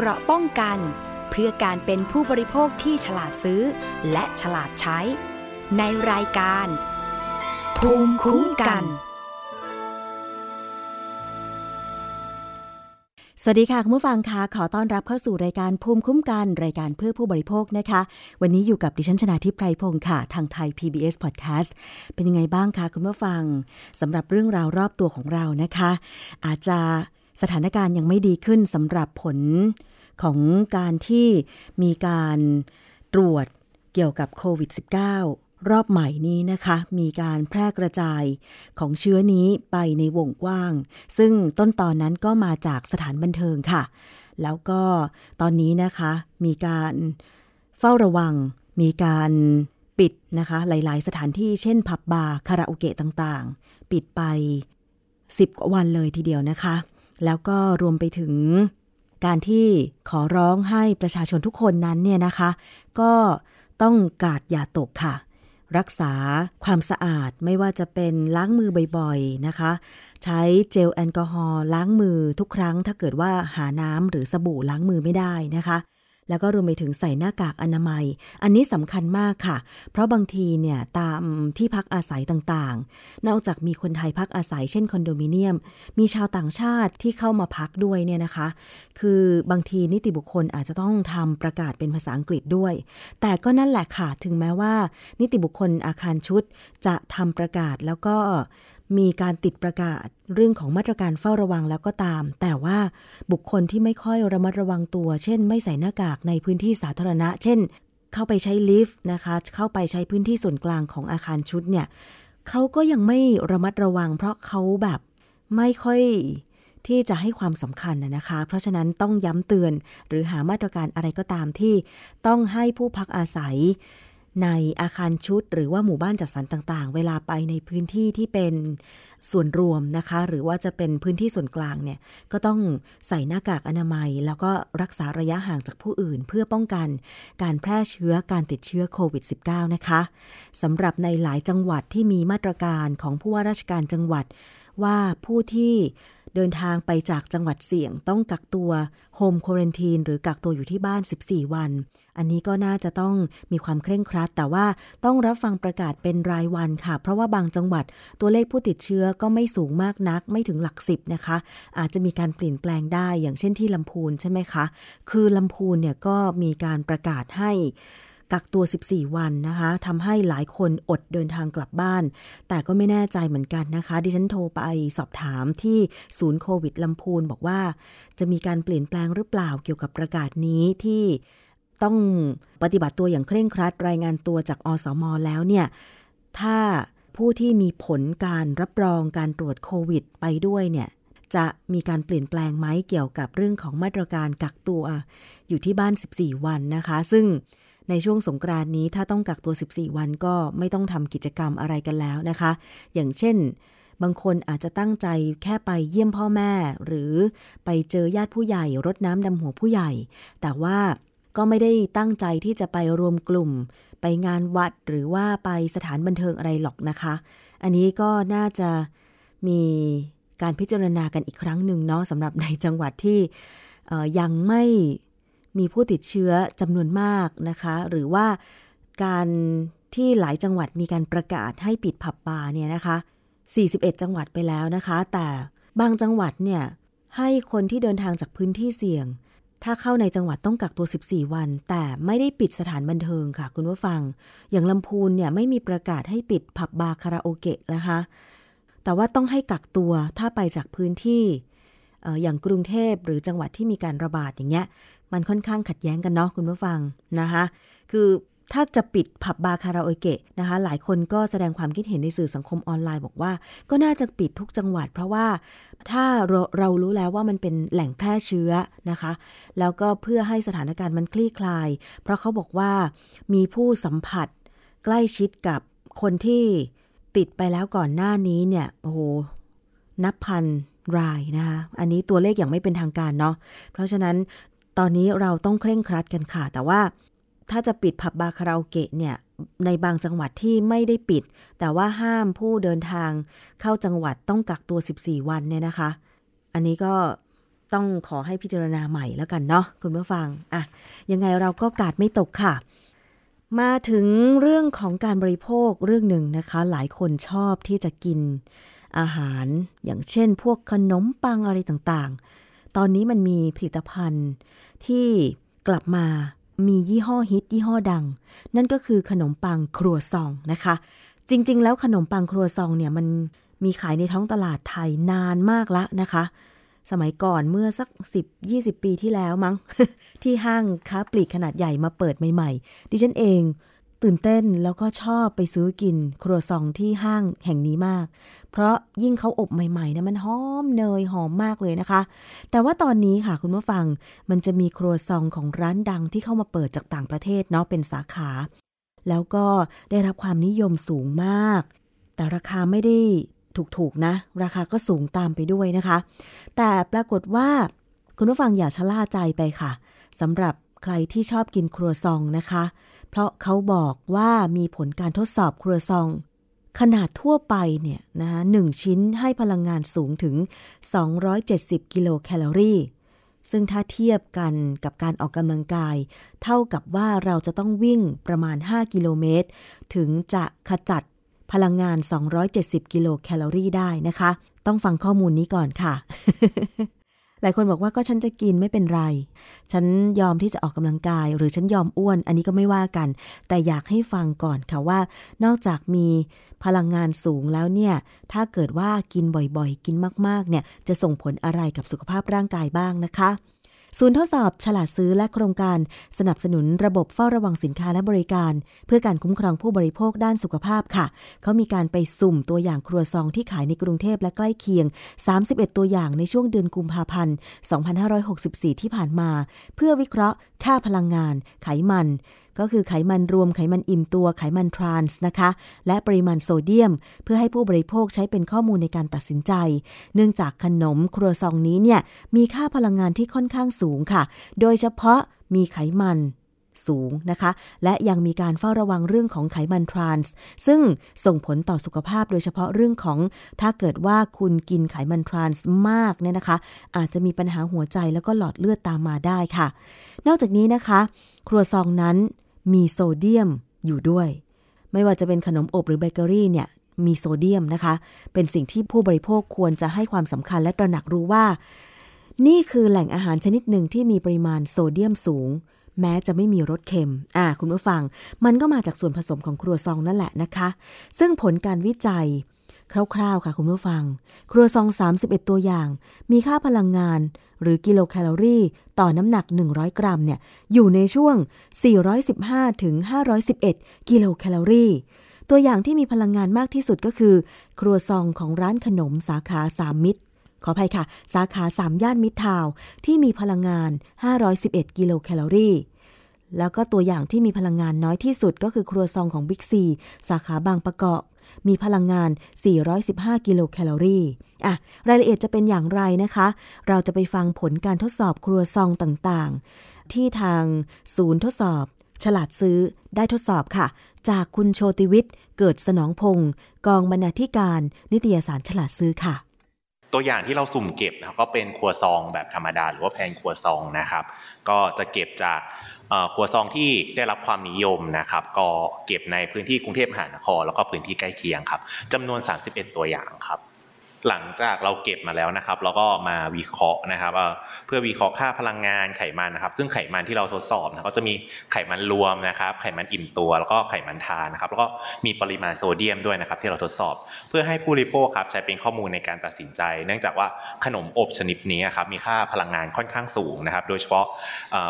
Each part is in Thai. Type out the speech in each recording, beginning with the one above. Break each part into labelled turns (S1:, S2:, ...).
S1: เกราะป้องกัน เพื่อการเป็นผู้บริโภคที่ฉลาดซื้อ และฉลาดใช้ ในรายการ ภูมิคุ้มกัน
S2: สวัสดีค่ะ คุณผู้ฟังคะขอต้อนรับเข้าสู่รายการภูมิคุ้มกัน รายการเพื่อผู้บริโภคนะคะ วันนี้อยู่กับดิฉันชนาทิพไพรพงศ์ค่ะ ทางไทย PBS Podcast เป็นยังไงบ้างคะคุณผู้ฟังสำหรับเรื่องราวรอบตัวของเรานะคะ อาจจะ สถานการณ์ยังไม่ดีขึ้นสำหรับผลของการที่มีการตรวจเกี่ยวกับโควิด -19 รอบใหม่นี้นะคะ มีการแพร่กระจายของเชื้อนี้ไปในวงกว้าง ซึ่งต้นตอนนั้นก็มาจากสถานบันเทิงค่ะ แล้วก็ตอนนี้นะคะ มีการเฝ้าระวัง มีการปิดนะคะ หลาย ๆ สถานที่เช่น ผับบาร์คาราโอเกะต่างๆ ปิดไป 10 กว่าวันเลยทีเดียวนะคะ แล้วก็รวมไปถึงการที่ขอร้องให้ประชาชนทุกคนนั้นเนี่ยนะคะ ก็ต้องกาดอย่าตกค่ะ รักษาความสะอาดไม่ว่าจะเป็นล้างมือบ่อยๆนะคะ ใช้เจลแอลกอฮอล์ล้างมือทุกครั้ง ถ้าเกิดว่าหาน้ำหรือสบู่ล้างมือไม่ได้นะคะ แล้วก็รวมไปถึงใส่หน้ากากอนามัย อันนี้สำคัญมากค่ะ เพราะบางทีเนี่ยตามที่พักอาศัยต่างๆ นอกจากมีคนไทยพักอาศัยเช่นคอนโดมิเนียม มีชาวต่างชาติที่เข้ามาพักด้วยเนี่ยนะคะ คือบางทีนิติบุคคลอาจจะต้องทำประกาศเป็นภาษาอังกฤษด้วย แต่ก็นั่นแหละค่ะ ถึงแม้ว่า นิติบุคคลอาคารชุดจะทำประกาศแล้วก็ มีการติดประกาศเรื่องของมาตรการเฝ้าระวังแล้วก็ตาม แต่ว่าบุคคลที่ไม่ค่อยระมัดระวังตัว เช่น ไม่ใส่หน้ากากในพื้นที่สาธารณะ เช่น เข้าไปใช้ลิฟต์นะคะ เข้าไปใช้พื้นที่ส่วนกลางของอาคารชุดเนี่ยเขาก็ยังไม่ระมัดระวัง เพราะเขาแบบไม่ค่อยที่จะให้ความสำคัญนะคะ เพราะฉะนั้นต้องย้ำเตือนหรือหามาตรการอะไรก็ตามที่ต้องให้ผู้พักอาศัย ในอาคารชุด หรือว่าหมู่บ้านจัดสรรต่างๆ เวลาไปในพื้นที่ที่เป็นส่วนรวมนะคะ หรือว่าจะเป็นพื้นที่ส่วนกลางเนี่ยก็ต้องใส่หน้ากากอนามัย แล้วก็รักษาระยะห่างจากผู้อื่น เพื่อป้องกันการแพร่เชื้อการติดเชื้อโควิด -19 นะคะสำหรับในหลายจังหวัดที่มีมาตรการของผู้ว่าราชการจังหวัดว่าผู้ที่ เดินทางไปจากจังหวัดเสี่ยงต้องกักตัวโฮมควอรนตีนหรือกักตัวอยู่ที่บ้าน 14 วัน อันนี้ก็น่าจะต้องมีความเคร่งครัด แต่ว่าต้องรับฟังประกาศเป็นรายวันค่ะ เพราะว่าบางจังหวัดตัวเลขผู้ติดเชื้อก็ไม่สูงมากนัก ไม่ถึงหลักสิบนะคะ อาจจะมีการเปลี่ยนแปลงได้อย่างเช่นที่ลำพูนใช่ไหมคะ คือลำพูนเนี่ยก็มีการประกาศให้ กักตัว 14 วันนะคะทำให้หลายคนอดเดินทางกลับบ้าน แต่ก็ไม่แน่ใจเหมือนกันนะคะ ดิฉันโทรไปสอบถามที่ศูนย์โควิดลำพูนบอกว่า จะมีการเปลี่ยนแปลงหรือเปล่าเกี่ยวกับประกาศนี้ที่ต้องปฏิบัติตัวอย่างเคร่งครัด รายงานตัวจากอสมแล้วเนี่ย ถ้าผู้ที่มีผลการรับรองการตรวจโควิดไปด้วยเนี่ยจะมีการเปลี่ยนแปลงไหมเกี่ยวกับเรื่องของมาตรการกักตัวอยู่ที่บ้าน 14 วันนะคะ ซึ่ง ในช่วงสงกรานนี้ถ้าต้องกักตัว 14 วันก็ไม่ต้องทำกิจกรรมอะไรกันแล้วนะคะ อย่างเช่น บางคนอาจจะตั้งใจแค่ไปเยี่ยมพ่อแม่ หรือไปเจอญาติผู้ใหญ่รดน้ำดำหัวผู้ใหญ่ แต่ว่าก็ไม่ได้ตั้งใจที่จะไปรวมกลุ่ม ไปงานวัดหรือว่าไปสถานบันเทิงอะไรหรอกนะคะ อันนี้ก็น่าจะมีการพิจารณากันอีกครั้งหนึ่งเนาะสำหรับในจังหวัดที่ยังไม่ มีผู้ติดเชื้อจำนวนมากนะคะ หรือว่าการที่หลายจังหวัดมีการประกาศให้ปิดผับบาร์เนี่ยนะคะ 41 จังหวัดไปแล้วนะคะ แต่บางจังหวัดเนี่ยให้คนที่เดินทางจากพื้นที่เสี่ยง ถ้าเข้าในจังหวัดต้องกักตัว 14 วัน แต่ไม่ได้ปิดสถานบันเทิงค่ะ คุณผู้ฟัง อย่างลำพูนเนี่ยไม่มีประกาศให้ปิดผับบาร์คาราโอเกะนะคะ แต่ว่าต้องให้กักตัวถ้าไปจากพื้นที่อย่างกรุงเทพหรือจังหวัดที่มีการระบาดอย่างเงี้ย มันค่อนข้างขัดแย้งกันเนาะคุณผู้ฟังนะคะคือถ้าจะปิดผับบาร์คาราโอเกะนะคะ หลายคนก็แสดงความคิดเห็นในสื่อสังคมออนไลน์บอกว่า ก็น่าจะปิดทุกจังหวัด เพราะว่าถ้าเราเรารู้แล้วว่ามันเป็นแหล่งแพร่เชื้อนะคะ แล้วก็เพื่อให้สถานการณ์มันคลี่คลาย เพราะเขาบอกว่ามีผู้สัมผัสใกล้ชิดกับคนที่ติดไปแล้วก่อนหน้านี้เนี่ยโอ้โหนับพันรายนะคะ อันนี้ตัวเลขอย่างไม่เป็นทางการเนาะ เพราะฉะนั้น ตอนนี้เราต้องเคร่งครัดกันค่ะ แต่ว่าถ้าจะปิดผับบาคาราโอเกะเนี่ยในบางจังหวัดที่ไม่ได้ปิด แต่ว่าห้ามผู้เดินทางเข้าจังหวัดต้องกักตัว 14 วันเนี่ยนะคะ อันนี้ก็ต้องขอให้พิจารณาใหม่แล้วกันเนาะคุณผู้ฟังอะยังไงเราก็กาดไม่ตกค่ะ มาถึงเรื่องของการบริโภคเรื่องหนึ่งนะคะ หลายคนชอบที่จะกินอาหารอย่างเช่น พวกขนมปังอะไรต่างๆ ตอนนี้มันมีผลิตภัณฑ์ที่กลับมามียี่ห้อฮิตยี่ห้อดัง นั่นก็คือขนมปังครัวซองนะคะ จริง ๆ แล้วขนมปังครัวซองเนี่ยมันมีขายในท้องตลาดไทยนานมากแล้วนะคะ สมัยก่อนเมื่อสัก 10-20 ปีที่แล้วมั้ง ที่ห้างค้าปลีกขนาดใหญ่มาเปิดใหม่ ๆ ดิฉันเอง ตื่นเต้นแล้วก็ชอบไปซื้อกินครัวซองที่ห้างแห่งนี้มาก เพราะยิ่งเขาอบใหม่ๆนะมันหอมเนยหอมมากเลยนะคะ แต่ว่าตอนนี้ค่ะคุณผู้ฟังมันจะมีครัวซองของร้านดังที่เข้ามาเปิดจากต่างประเทศเนาะเป็นสาขา แล้วก็ได้รับความนิยมสูงมาก แต่ราคาไม่ได้ถูกๆนะ ราคาก็สูงตามไปด้วยนะคะ แต่ปรากฏว่าคุณผู้ฟังอย่าชะล่าใจไปค่ะสำหรับ ใครที่ชอบกินครัวซองนะคะ เพราะเขาบอกว่ามีผลการทดสอบครัวซอง ขนาดทั่วไปเนี่ยนะคะหนึ่งชิ้นให้พลังงานสูงถึง 270 กิโลแคลอรี่ซึ่งถ้าเทียบกันกับการออกกำลังกาย เท่ากับว่าเราจะต้องวิ่งประมาณ 5 กิโลเมตร ถึงจะขจัดพลังงาน 270 กิโลแคลอรี่ได้นะคะ ต้องฟังข้อมูลนี้ก่อนค่ะ หลายคนบอกว่าก็ฉันจะกินไม่เป็นไร ฉันยอมที่จะออกกำลังกาย หรือฉันยอมอ้วน อันนี้ก็ไม่ว่ากัน แต่อยากให้ฟังก่อนค่ะว่า นอกจากมีพลังงานสูงแล้วเนี่ย ถ้าเกิดว่ากินบ่อยๆ กินมากๆ เนี่ย จะส่งผลอะไรกับสุขภาพร่างกายบ้างนะคะ ศูนย์ทดสอบฉลาดซื้อและโครงการสนับสนุนระบบเฝ้าระวังสินค้าและบริการ เพื่อการคุ้มครองผู้บริโภคด้านสุขภาพค่ะ เขามีการไปสุ่มตัวอย่างครัวซองที่ขายในกรุงเทพและใกล้เคียง 31 ตัวอย่างในช่วงเดือนกุมภาพันธ์ 2564 ที่ผ่านมา เพื่อวิเคราะห์ค่าพลังงาน ไขมัน ก็คือไขมันรวมไขมันอิ่มตัวไขมันทรานส์นะคะ และปริมาณโซเดียม เพื่อให้ผู้บริโภคใช้เป็นข้อมูลในการตัดสินใจ เนื่องจากขนมครัวซองนี้เนี่ยมีค่าพลังงานที่ค่อนข้างสูงค่ะ โดยเฉพาะมีไขมันสูงนะคะ และยังมีการเฝ้าระวังเรื่องของไขมันทรานส์ซึ่งส่งผลต่อสุขภาพโดยเฉพาะเรื่องของถ้าเกิดว่าคุณกินไขมันทรานส์มากเนี่ยนะคะ อาจจะมีปัญหาหัวใจแล้วก็หลอดเลือดตามมาได้ค่ะ นอกจากนี้นะคะ ครัวซองนั้น มีโซเดียมอยู่ด้วย ไม่ว่าจะเป็นขนมอบหรือเบเกอรี่เนี่ยมีโซเดียมนะคะ เป็นสิ่งที่ผู้บริโภคควรจะให้ความสำคัญและตระหนักรู้ว่า นี่คือแหล่งอาหารชนิดหนึ่งที่มีปริมาณโซเดียมสูง แม้จะไม่มีรสเค็ม อ่า คุณผู้ฟัง มันก็มาจากส่วนผสมของครัวซองนั่นแหละนะคะ ซึ่งผลการวิจัย คร่าวๆค่ะคุณผู้ฟัง ครัวซอง 31 ตัวอย่าง มีค่าพลังงาน หรือกิโลแคลอรี่ ต่อน้ำหนัก 100 กรัมเนี่ยอยู่ในช่วง 415ถึง511 กิโลแคลอรี่ ตัวอย่างที่มีพลังงานมากที่สุดก็คือ ครัวซองของร้านขนมสาขาสามมิตรขออภัยค่ะ สาขาสามย่านมิตรทาวน์ที่มีพลังงาน 511 กิโลแคลอรี่ แล้วก็ตัวอย่างที่มีพลังงานน้อยที่สุดก็คือครัวซองของบิ๊กซี สาขาบางประกอบ มีพลังงาน 415 กิโลแคลอรี่อะรายละเอียดจะเป็นอย่างไรนะคะ เราจะไปฟังผลการทดสอบครัวซองต่างๆ ที่ทางศูนย์ทดสอบ ฉลาดซื้อได้ทดสอบค่ะ จากคุณโชติวิทย์ เกิดสนองพงศ์กองบรรณาธิการ นิตยสารฉลาดซื้อค่ะ
S3: ตัวอย่างที่เราสุ่มเก็บนะก็เป็นครัวซองแบบธรรมดาหรือว่าแพนครัวซองนะครับ ก็จะเก็บจาก ครัวซองที่ได้รับความนิยมนะครับ ก็เก็บในพื้นที่กรุงเทพมหานครแล้วก็พื้นที่ใกล้เคียงครับจำนวน 31 ตัวอย่างครับ หลังจากเราเก็บมาแล้วนะครับเราก็มาวิเคราะห์นะครับเพื่อวิเคราะห์ค่าพลังงานไขมันนะครับ ซึ่งไขมันที่เราทดสอบนะก็จะมีไขมันรวมนะครับ ไขมันอิ่มตัว แล้วก็ไขมันทานนะครับ แล้วก็มีปริมาณโซเดียมด้วยนะครับ ที่เราทดสอบ เพื่อให้ผู้ริโภคครับใช้เป็นข้อมูลในการตัดสินใจ เนื่องจากว่าขนมอบชนิดนี้ครับมีค่าพลังงานค่อนข้างสูงนะครับ โดยเฉพาะ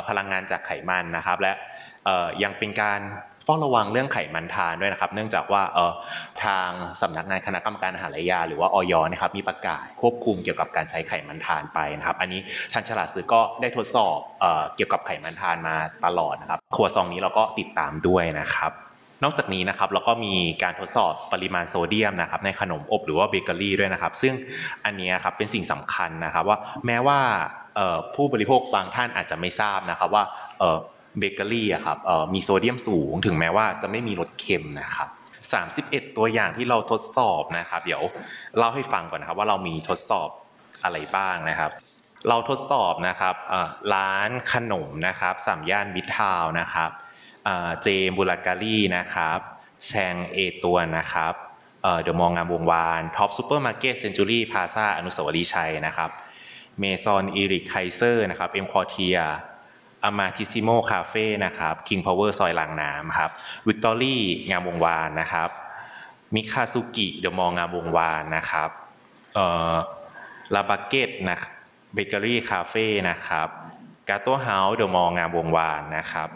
S3: พลังงานจากไขมันนะครับ และยังเป็นการ เฝ้าระวังเรื่องไขมันทานด้วยนะครับ เนื่องจากว่าเออทางสำนักงานคณะกรรมการอาหารและยา หรือว่าออยนะครับมีประกาศควบคุมเกี่ยวกับการใช้ไขมันทานไปนะครับ อันนี้ทางฉลาดซื้อก็ได้ทดสอบเออเกี่ยวกับไขมันทานมาตลอดนะครับขวดซองนี้เราก็ติดตามด้วยนะครับนอกจากนี้นะครับเราก็มีการทดสอบปริมาณโซเดียมนะครับในขนมอบหรือว่าเบเกอรี่ด้วยนะครับ ซึ่งอันนี้ครับเป็นสิ่งสำคัญนะครับว่าแม้ว่าผู้บริโภคบางท่านอาจจะไม่ทราบนะครับว่า เบเกอรี่อะครับมีโซเดียมสูงถึงแม้ว่าจะไม่มีรสเค็มนะครับ31 ตัวอย่างที่เราทดสอบนะครับ เดี๋ยวเล่าให้ฟังก่อนนะครับ ว่าเรามีทดสอบอะไรบ้างนะครับ เราทดสอบนะครับร้านขนมนะครับสามย่านบิททาวนะครับเจมบุลการีนะครับแชงเอตัวนะครับThe Mall งามวงศ์วาน Tops ซูเปอร์มาร์เก็ต Century Plaza อนุสาวรีย์ชัยนะครับ Maison Eric Kayser นะครับ EmQuartier Amantissimo คาเฟ่นะครับ King Power ซอยรางน้ำครับวิกตอรี่งามวงศ์วานนะครับ Mikazuki The Mall งามวงศ์วานนะครับ La Baguette นะเบเกอรี่คาเฟ่นะครับ Gateaux House The Mall งามวงศ์วานนะครับ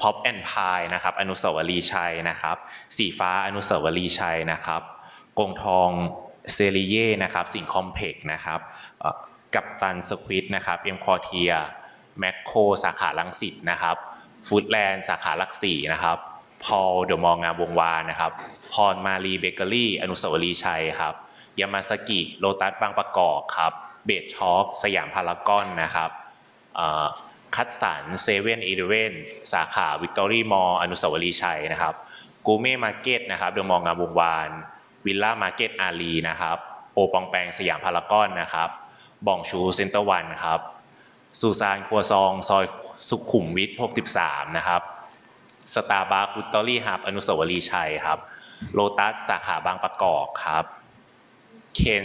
S3: พ็อปแอนพายนะครับอนุสาวรีย์ชัยนะครับ สีฟ้าอนุสาวรีย์ชัยนะครับ Gontran Cherrier นะครับ Singha Complex นะครับ กัปตันสควิตนะครับ EmQuartier Makro สาขารังสิตนะครับ Foodland สาขาลักสี่นะครับ Paul The Mall งามวงศ์วานนะครับ พรมารีเบเกอรี่ อนุสาวรีย์ชัยครับ Yamazaki โลตัสบางปะกอกครับ BreadTalk สยามพารากอนนะครับคัตสันเซเว่นอีเลฟเว่นสาขา Victory Mall อนุสาวรีย์ชัยนะครับ กูเม่มาร์เก็ตนะครับ เดอะมองงามวงวาน วิลล่ามาร์เก็ตอารีย์นะครับ Au Bon Pain สยามพารากอนนะครับ Bonjour Center One ครับ สุสานครัวซอง ซอยสุขุมวิท 63 นะครับ Starbucks Victory Hub อนุสาวรีย์ชัยครับ โลตัสสาขาบางปะกอกครับ เคน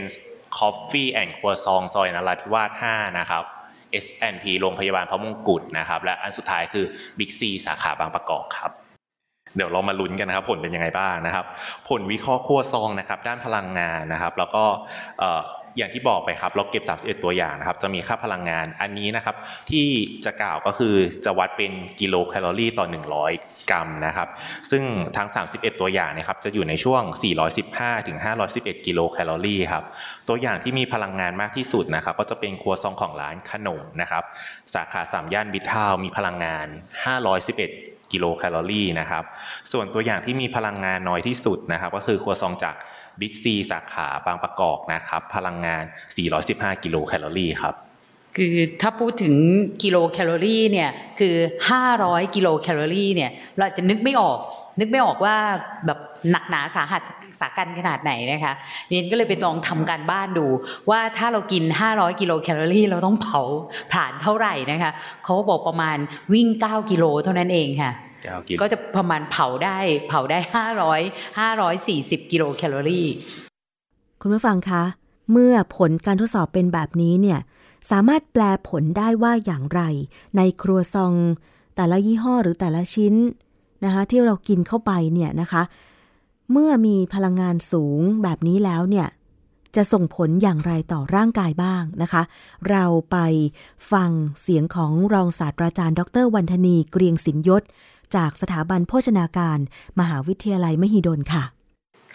S3: Coffee and Croissant ซอยนราธิวาส 5 นะครับ S&P โรงพยาบาลพระมงกุฎนะครับ และอันสุดท้ายคือบิ๊กซีสาขาบางปะกอกครับ เดี๋ยวเรามาลุ้นกันนะครับ ผลเป็นยังไงบ้างนะครับ ผลวิเคราะห์ครัวซองนะครับ ด้านพลังงานนะครับ แล้วก็ อย่างที่บอกไปครับเราเก็บ 31 ตัวอย่างนะครับ จะมีค่าพลังงานอันนี้นะครับ ที่จะกล่าวก็คือจะวัดเป็นกิโลแคลอรี่ต่อ 100 กรัมนะครับ ซึ่งทั้ง 31 ตัวอย่างนะครับ จะอยู่ในช่วง 415 ถึง 511 กิโลแคลอรี่ครับ ตัวอย่างที่มีพลังงานมากที่สุดนะครับ ก็จะเป็นครัวซองของร้านขนมนะครับ สาขาสามย่านมิตรทาวน์มีพลังงาน 511 กิโลแคลอรี่นะครับ ส่วนตัวอย่างที่มีพลังงานน้อยที่สุดนะครับ ก็คือครัวซองจาก บิ๊กซีสาขาบางปะกอกนะครับ พลังงาน 415 กิโลแคลอรี่ครับ
S4: คือถ้าพูดถึงกิโลแคลอรี่เนี่ยคือ 500 กิโลแคลอรี่เนี่ยเราจะนึกไม่ออก นึกไม่ออกว่าแบบหนักหนาสาหัสสากันขนาดไหนนะคะเรียนก็เลยไปลองทำการบ้านดู ว่าถ้าเรากิน 500 กิโลแคลอรี่เราต้องเผาผ่านเท่าไหร่นะคะเขาบอกประมาณวิ่ง 9 กิโลเท่านั้นเองค่ะ ก็จะประมาณเผาได้เผาได้ห้าร้อยห้าร้อยสี่สิบกิโลแคลอรี่
S2: คุณผู้ฟังคะ เมื่อผลการทดสอบเป็นแบบนี้เนี่ย สามารถแปลผลได้ว่าอย่างไร ในครัวซอง แต่ละยี่ห้อหรือแต่ละชิ้นนะคะที่เรากินเข้าไปเนี่ยนะคะ เมื่อมีพลังงานสูงแบบนี้แล้วเนี่ยจะส่งผลอย่างไรต่อร่างกายบ้างนะคะ เราไปฟังเสียงของรองศาสตราจารย์ ดร วันธนี เกรียงสินยศ จากสถาบันโภชนาการ มหาวิทยาลัยมหิดลค่ะ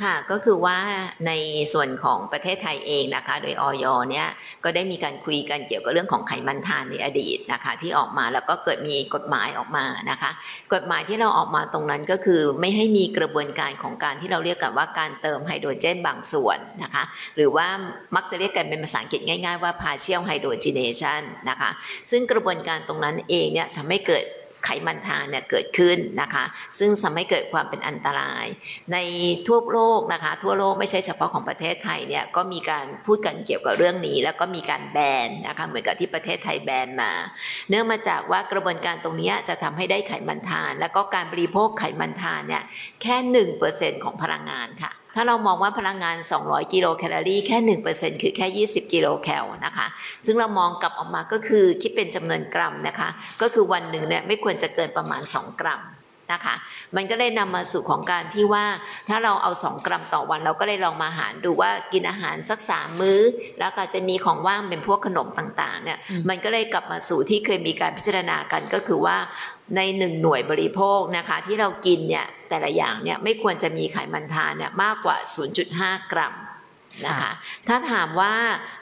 S5: ค่ะก็คือว่าในส่วนของประเทศไทยเองนะคะ โดยออยเนี่ยก็ได้มีการคุยกันเกี่ยวกับเรื่องของไขมันทานในอดีตนะคะ ที่ออกมาแล้วก็เกิดมีกฎหมายออกมานะคะ กฎหมายที่เราออกมาตรงนั้นก็คือไม่ให้มีกระบวนการของการที่เราเรียกกันว่าการเติมไฮโดรเจนบางส่วนนะคะ หรือว่ามักจะเรียกกันเป็นภาษาอังกฤษง่ายๆว่า partial hydrogenation นะคะ ซึ่งกระบวนการตรงนั้นเองเนี่ยทำให้เกิด ไขมันทานเนี่ยเกิดขึ้นนะคะ ซึ่งทำให้เกิดความเป็นอันตราย ในทั่วโลกนะคะ ทั่วโลกไม่ใช่เฉพาะของประเทศไทยเนี่ยก็มีการพูดกันเกี่ยวกับเรื่องนี้ แล้วก็มีการแบนนะคะเหมือนกับที่ประเทศไทยแบนมา เนื่องมาจากว่ากระบวนการตรงนี้จะทำให้ได้ไขมันทาน แล้วก็การบริโภคไขมันทานเนี่ยแค่หนึ่งเปอร์เซ็นของพลังงานค่ะ ถ้าเรามองว่าพลังงาน 200 กิโลแคลอรี่แค่ 1%คือแค่ 20 กิโลแคลนะคะ ซึ่งเรามองกลับออกมาก็คือคิดเป็นจำนวนกรัมนะคะ ก็คือวันหนึ่งเนี่ยไม่ควรจะเกินประมาณ 2 กรัมนะคะ มันก็เลยนำมาสู่ของการที่ว่าถ้าเราเอา 2 กรัมต่อวัน เราก็เลยลองมาหารดูว่ากินอาหารสักสามมื้อ แล้วก็จะมีของว่างเป็นพวกขนมต่างๆเนี่ยมันก็เลยกลับมาสู่ที่เคยมีการพิจารณากันก็คือว่า ในหนึ่งหน่วยบริโภคนะคะ ที่เรากินเนี่ยแต่ละอย่างเนี่ยไม่ควรจะมีไขมันทานเนี่ยมากกว่า 0.5 กรัมนะคะถ้าถามว่า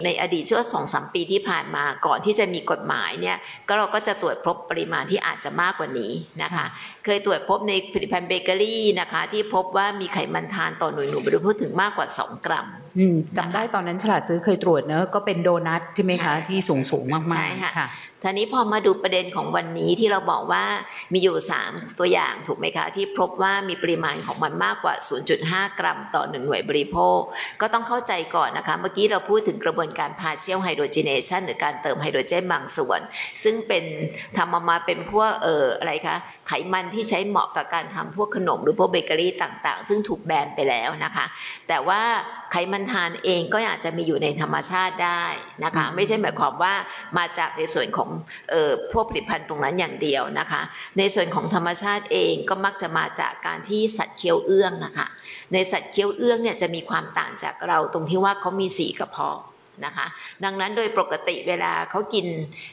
S5: ในอดีตช่วงสองสมปีที่ผ่านมาก่อนที่จะมีกฎหมายเนี่ยก็เราก็จะตรวจพบปริมาณที่อาจจะมากกว่านี้นะคะ เคยตรวจพบในผลิตภัณฑ์เบเกอรี่นะคะ ที่พบว่ามีไขมันทานต่อหน่วยหนูบริโภคถึงมากกว่า 2 กรัม
S4: อืมจำได้ตอนนั้นฉลาดซื้อเคยตรวจเนอะก็เป็นโดนัทใช่ไหมคะที่สูงสูงมากๆ
S5: ใช่ค่ะ
S4: ค่ะ
S5: ทีนี้พอมาดูประเด็นของวันนี้ที่เราบอกว่ามีอยู่ 3 ตัวอย่างถูกไหมคะ ที่พบว่ามีปริมาณของมันมากกว่า 0.5 กรัมต่อ 1 หน่วยบริโภค ก็ต้องเข้าใจก่อนนะคะ เมื่อกี้เราพูดถึงกระบวนการ partial hydrogenation หรือการเติมไฮโดรเจนบางส่วน ซึ่งเป็นทำออกมาเป็นพวกเอ่ออะไรคะ ไขมันที่ใช้เหมาะกับการทำพวกขนมหรือพวกเบเกอรี่ต่างๆ ซึ่งถูกแบนไปแล้วนะคะ แต่ว่าไขมันทานเองก็อาจจะมีอยู่ในธรรมชาติได้นะคะ ไม่ใช่หมายความว่ามาจากในส่วนของเอ่อพวกผลิตภัณฑ์ตรงนั้นอย่างเดียวนะคะ ในส่วนของธรรมชาติเองก็มักจะมาจากการที่สัตว์เคี้ยวเอื้องนะคะ ในสัตว์เคี้ยวเอื้องเนี่ยจะมีความต่างจากเราตรงที่ว่าเขามีสีกระเพาะ นะคะ ดังนั้นโดยปกติเวลาเขากิน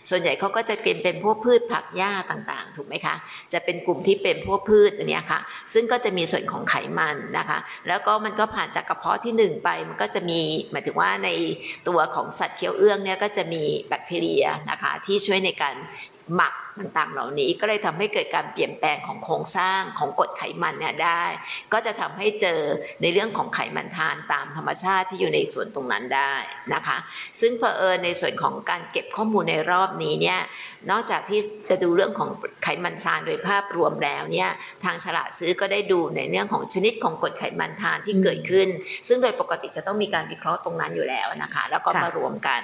S5: ส่วนใหญ่เขาก็จะกินเป็นพวกพืชผักหญ้าต่างๆ ถูกไหมคะ จะเป็นกลุ่มที่เป็นพวกพืชเนี่ยค่ะ ซึ่งก็จะมีส่วนของไขมันนะคะ แล้วก็มันก็ผ่านจากกระเพาะที่หนึ่งไป มันก็จะมีหมายถึงว่าในตัวของสัตว์เคี้ยวเอื้องเนี่ยก็จะมีแบคทีเรียนะคะที่ช่วยในการหมัก ต่างๆ เหล่านี้ก็เลยทำให้เกิดการเปลี่ยนแปลงของโครงสร้างของกรดไขมันเนี่ยได้ ก็จะทำให้เจอในเรื่องของไขมันทานตามธรรมชาติที่อยู่ในส่วนตรงนั้นได้นะคะ ซึ่งเผอิญในส่วนของการเก็บข้อมูลในรอบนี้เนี่ยนอกจากที่จะดูเรื่องของไขมันทานโดยภาพรวมแล้วเนี่ยทางฉลาดซื้อก็ได้ดูในเรื่องของชนิดของกรดไขมันทานที่เกิดขึ้น ซึ่งโดยปกติจะต้องมีการวิเคราะห์ตรงนั้นอยู่แล้วนะคะ แล้วก็มารวมกัน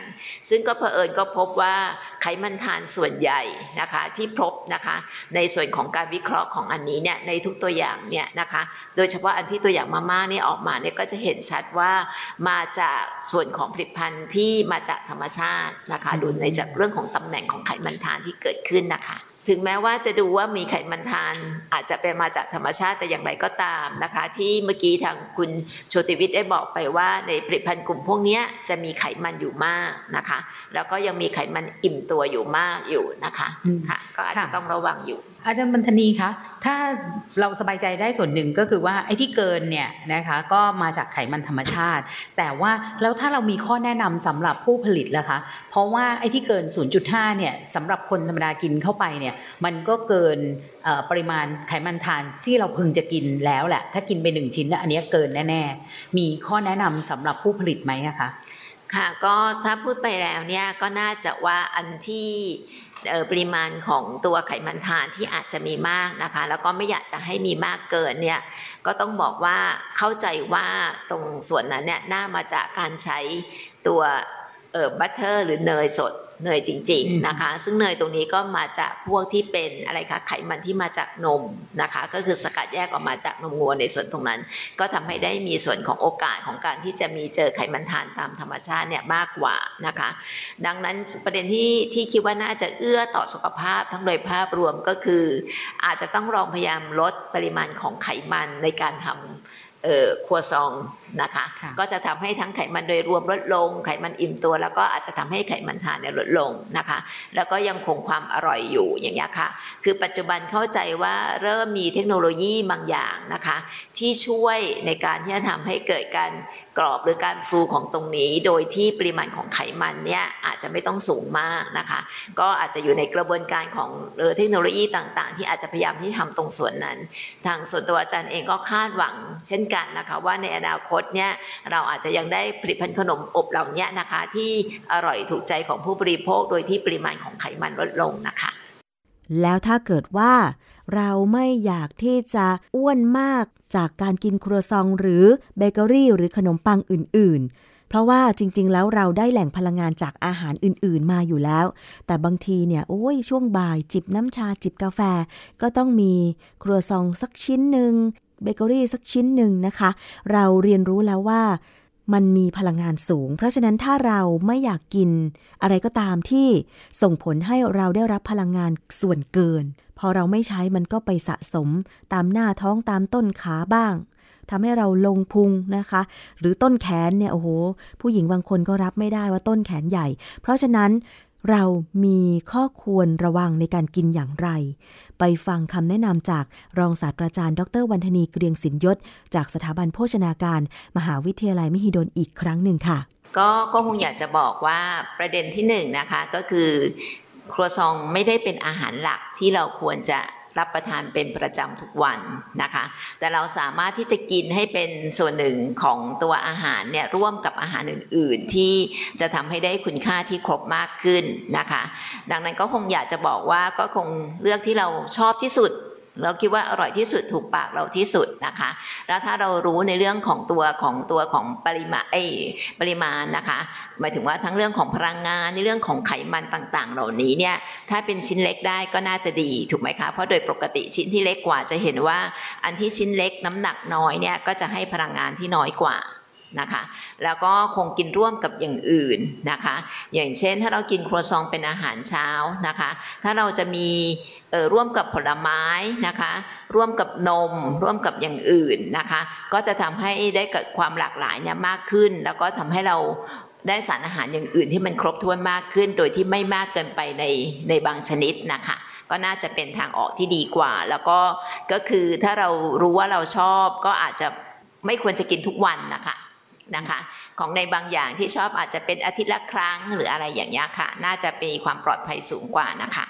S5: ซึ่งก็เผอิญก็พบว่าไขมันทานส่วนใหญ่นะคะที่พบนะคะในส่วนของการวิเคราะห์ของอันนี้เนี่ยในทุกตัวอย่างเนี่ยนะคะโดยเฉพาะอันที่ตัวอย่างมาม่าเนี่ยออกมาเนี่ยก็จะเห็นชัดว่ามาจากส่วนของผลิตภัณฑ์ที่มาจากธรรมชาตินะคะดูในจากเรื่องของตำแหน่งของไขมันทานที่เกิดขึ้นนะคะ ถึงแม้ว่าจะดูว่ามีไขมันทาน อาจจะเป็นมาจากธรรมชาติแต่อย่างไรก็ตามนะคะ ที่เมื่อกี้ทางคุณโชติวิทย์ได้บอกไปว่าในผลิตภัณฑ์กลุ่มพวกนี้จะมีไขมันอยู่มากนะคะ แล้วก็ยังมีไขมันอิ่มตัวอยู่มากอยู่นะคะค่ะก็อาจจะต้องระวังอยู่
S4: อาจารย์บรรทนีคะถ้าเราสบายใจได้ส่วนหนึ่งก็คือว่าไอ้ที่เกินเนี่ยนะคะก็มาจากไขมันธรรมชาติ แต่ว่าแล้วถ้าเรามีข้อแนะนำสำหรับผู้ผลิตล่ะคะ เพราะว่าไอ้ที่เกิน 0.5เนี่ยสำหรับคนธรรมดากินเข้าไปเนี่ยมันก็เกินปริมาณไขมันทานที่เราพึงจะกินแล้วแหละถ้ากินไปหนึ่งชิ้นเนี่ยอันนี้เกินแน่ๆ มีข้อแนะนำสำหรับผู้ผลิตไหมอะคะ
S5: ค่ะก็ถ้าพูดไปแล้วเนี่ยก็น่าจะว่าอันที่ ปริมาณของตัวไขมันทานที่อาจจะมีมากนะคะ แล้วก็ไม่อยากจะให้มีมากเกินเนี่ยก็ต้องบอกว่าเข้าใจว่าตรงส่วนนั้นเนี่ยน่ามาจากการใช้ตัว เอ่อบัตเตอร์หรือเนยสดเนยจริง
S4: อืม
S5: ๆนะคะ ซึ่งเนยตรงนี้ก็มาจากพวกที่เป็นอะไรคะไขมันที่มาจากนมนะคะ ก็คือสกัดแยกออกมาจากนมงัวในส่วนตรงนั้น ก็ทำให้ได้มีส่วนของโอกาสของการที่จะมีเจอไขมันทานตามธรรมชาติเนี่ยมากกว่านะคะ ดังนั้นประเด็นที่ที่คิดว่าน่าจะเอื้อต่อสุขภาพทั้งโดยภาพรวมก็คือ อาจจะต้องลองพยายามลดปริมาณของไขมันในการทำเอ่อครัวซอง นะคะ
S4: ค่ะ
S5: ก็จะทำให้ทั้งไขมันโดยรวมลดลง ไขมันอิ่มตัว แล้วก็อาจจะทำให้ไขมันทานเนี่ยลดลงนะคะ แล้วก็ยังคงความอร่อยอยู่อย่างนี้ยค่ะ คือปัจจุบันเข้าใจว่าเริ่มมีเทคโนโลยีบางอย่างนะคะ ที่ช่วยในการที่จะทำให้เกิดการกรอบหรือการฟูของตรงนี้ โดยที่ปริมาณของไขมันเนี่ยอาจจะไม่ต้องสูงมากนะคะ ก็อาจจะอยู่ในกระบวนการของเอ่อเทคโนโลยีต่างๆ ที่อาจจะพยายามที่ทำตรงส่วนนั้น ทางส่วนตัวอาจารย์เองก็คาดหวังเช่นกันนะคะ ว่าในอนาคตเนี่ยเราอาจจะยังได้ผลิตภัณฑ์ขนมอบเหล่านี้นะคะที่อร่อยถูกใจของผู้บริโภคโดยที่ปริมาณของไขมันลดลงนะคะ
S2: แล้วถ้าเกิดว่าเราไม่อยากที่จะอ้วนมากจากการกินครัวซองหรือเบเกอรี่หรือขนมปังอื่น ๆ เพราะว่าจริง ๆ แล้วเราได้แหล่งพลังงานจากอาหารอื่น ๆ มาอยู่แล้ว แต่บางทีเนี่ยโอ้ยช่วงบ่ายจิบน้ำชาจิบกาแฟ ก็ต้องมีครัวซองสักชิ้นหนึ่ง เบเกอรี่สักชิ้นหนึ่งนะคะ เราเรียนรู้แล้วว่ามันมีพลังงานสูง เพราะฉะนั้นถ้าเราไม่อยากกินอะไรก็ตามที่ส่งผลให้เราได้รับพลังงานส่วนเกิน พอเราไม่ใช้มันก็ไปสะสมตามหน้าท้องตามต้นขาบ้างทำให้เราลงพุงนะคะ หรือต้นแขนเนี่ยโอ้โห ผู้หญิงบางคนก็รับไม่ได้ว่าต้นแขนใหญ่ เพราะฉะนั้น เรามีข้อควรระวังในการกินอย่างไร ไปฟังคำแนะนำจากรองศาสตราจารย์ ดรวันธนีเกรียงสินยศ จากสถาบันโภชนาการ มหาวิทยาลัยมหิดลอีกครั้งหนึ่งค่ะ
S5: ก็ก็คงอยากจะบอกว่าประเด็นที่หนึ่งนะคะก็คือ ครัวซองไม่ได้เป็นอาหารหลักที่เราควรจะ รับประทานเป็นประจำทุกวันนะคะ แต่เราสามารถที่จะกินให้เป็นส่วนหนึ่งของตัวอาหารเนี่ยร่วมกับอาหารอื่น ๆ ที่จะทำให้ได้คุณค่าที่ครบมากขึ้นนะคะ ดังนั้นก็คงอยากจะบอกว่าก็คงเลือกที่เราชอบที่สุด เราคิดว่าอร่อยที่สุดถูกปากเราที่สุดนะคะ แล้วถ้าเรารู้ในเรื่องของตัวของตัวของปริมาณไอปริมาณนะคะหมายถึงว่าทั้งเรื่องของพลังงานในเรื่องของไขมันต่างๆ เหล่านี้เนี่ยถ้าเป็นชิ้นเล็กได้ก็น่าจะดีถูกไหมคะเพราะโดยปกติชิ้นที่เล็กกว่าจะเห็นว่า อันที่ชิ้นเล็กน้ำหนักน้อยเนี่ยก็จะให้พลังงานที่น้อยกว่า นะคะ แล้วก็คงกินร่วมกับอย่างอื่นนะคะ อย่างเช่นถ้าเรากินครัวซองเป็นอาหารเช้านะคะ ถ้าเราจะมีร่วมกับผลไม้นะคะ ร่วมกับนม ร่วมกับอย่างอื่นนะคะ ก็จะทำให้ได้เกิดความหลากหลายเนี่ยมากขึ้น แล้วก็ทำให้เราได้สารอาหารอย่างอื่นที่มันครบถ้วนมากขึ้น โดยที่ไม่มากเกินไปในในบางชนิดนะคะก็น่าจะเป็นทางออกที่ดีกว่า แล้วก็ก็คือถ้าเรารู้ว่าเราชอบก็อาจจะไม่ควรจะกินทุกวันนะคะ นะคะ ของในบางอย่างที่ชอบอาจจะเป็นอาทิตย์ละครั้งหรืออะไรอย่างนี้ค่ะ น่าจะมีความปลอดภัยสูงกว่านะคะ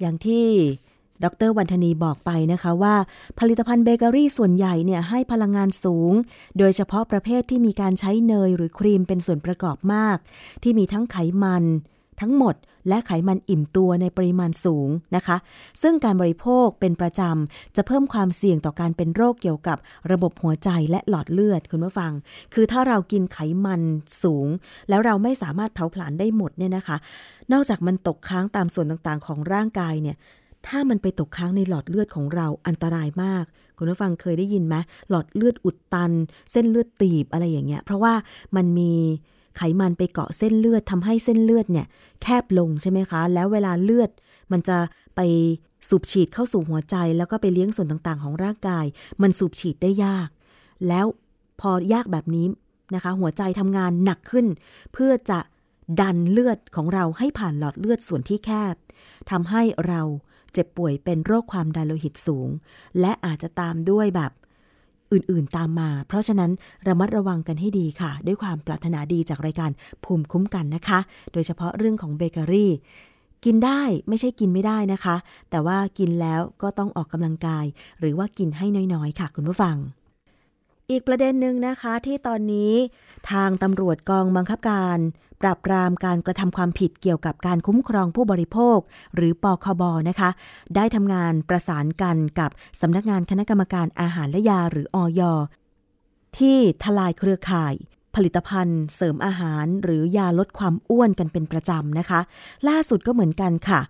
S2: อย่างที่ดรวันธนีบอกไปนะคะว่า ผลิตภัณฑ์เบเกอรี่ส่วนใหญ่เนี่ยให้พลังงานสูง โดยเฉพาะประเภทที่มีการใช้เนยหรือครีมเป็นส่วนประกอบมาก ที่มีทั้งไขมัน ทั้งหมด และไขมันอิ่มตัวในปริมาณสูงนะคะ ซึ่งการบริโภคเป็นประจำ จะเพิ่มความเสี่ยงต่อการเป็นโรคเกี่ยวกับระบบหัวใจและหลอดเลือดคุณผู้ฟัง คือถ้าเรากินไขมันสูง แล้วเราไม่สามารถเผาผลาญได้หมดเนี่ยนะคะ นอกจากมันตกค้างตามส่วนต่างๆ ของร่างกายเนี่ยถ้ามันไปตกค้างในหลอดเลือดของเราอันตรายมาก คุณผู้ฟังเคยได้ยินไหมหลอดเลือดอุดตัน เส้นเลือดตีบอะไรอย่างเงี้ย เพราะว่ามันมี ไขมันไปเกาะเส้นเลือดทำให้เส้นเลือดเนี่ยแคบลงใช่ไหมคะ แล้วเวลาเลือดมันจะไปสูบฉีดเข้าสู่หัวใจ แล้วก็ไปเลี้ยงส่วนต่างๆ ของร่างกาย มันสูบฉีดได้ยาก แล้วพอยากแบบนี้นะคะ หัวใจทำงานหนักขึ้น เพื่อจะดันเลือดของเราให้ผ่านหลอดเลือดส่วนที่แคบทำให้เราเจ็บป่วยเป็นโรคความดันโลหิตสูง และอาจจะตามด้วยแบบ อื่นๆตามมา เพราะฉะนั้นระมัดระวังกันให้ดีค่ะ ด้วยความปรารถนาดีจากรายการภูมิคุ้มกันนะคะ โดยเฉพาะเรื่องของเบเกอรี่กินได้ไม่ใช่กินไม่ได้นะคะ แต่ว่ากินแล้วก็ต้องออกกำลังกาย หรือว่ากินให้น้อยๆ ค่ะคุณผู้ฟัง อีกประเด็นหนึ่งนะคะที่ตอนนี้ทางตำรวจกองบังคับการ ปราบปรามการกระทำความผิดเกี่ยวกับการคุ้มครองผู้บริโภค หรือปอคบนะคะ ได้ทำงานประสานกันกับสำนักงานคณะกรรมการอาหารและยาหรืออยที่ทลายเครือข่าย ผลิตภัณฑ์เสริมอาหารหรือยาลดความอ้วนกันเป็นประจำนะคะ ล่าสุดก็เหมือนกันค่ะ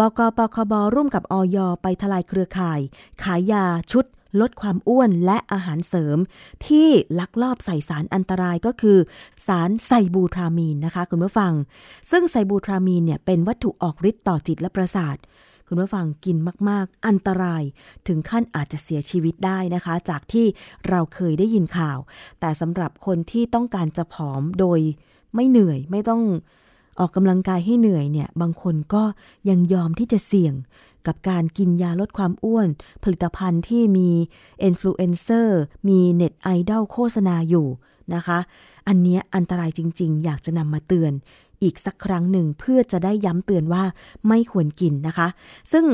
S2: บกปคบร่วมกับอยไปทลายเครือข่าย ขายยาชุด ลดความอ้วนและอาหารเสริม ที่ลักลอบใส่สารอันตรายก็คือ สารไซบูทรามีนนะคะ คุณผู้ฟัง ซึ่งไซบูทรามีนเนี่ยเป็นวัตถุออกฤทธิ์ต่อจิตและประสาทคุณผู้ฟังกินมาก ๆ อันตรายถึงขั้นอาจจะเสียชีวิตได้นะคะ จากที่เราเคยได้ยินข่าว แต่สำหรับคนที่ต้องการจะผอมโดยไม่เหนื่อยไม่ต้องออกกำลังกายให้เหนื่อยเนี่ย บางคนก็ยังยอมที่จะเสี่ยง กับการกินยาลดความอ้วน ผลิตภัณฑ์ที่มีอินฟลูเอนเซอร์มีเน็ตไอดอลโฆษณาอยู่นะคะ อันนี้อันตรายจริง ๆ อยากจะนำมาเตือนอีกสักครั้งหนึ่งเพื่อจะได้ย้ำเตือนว่าไม่ควรกินนะคะ ซึ่ง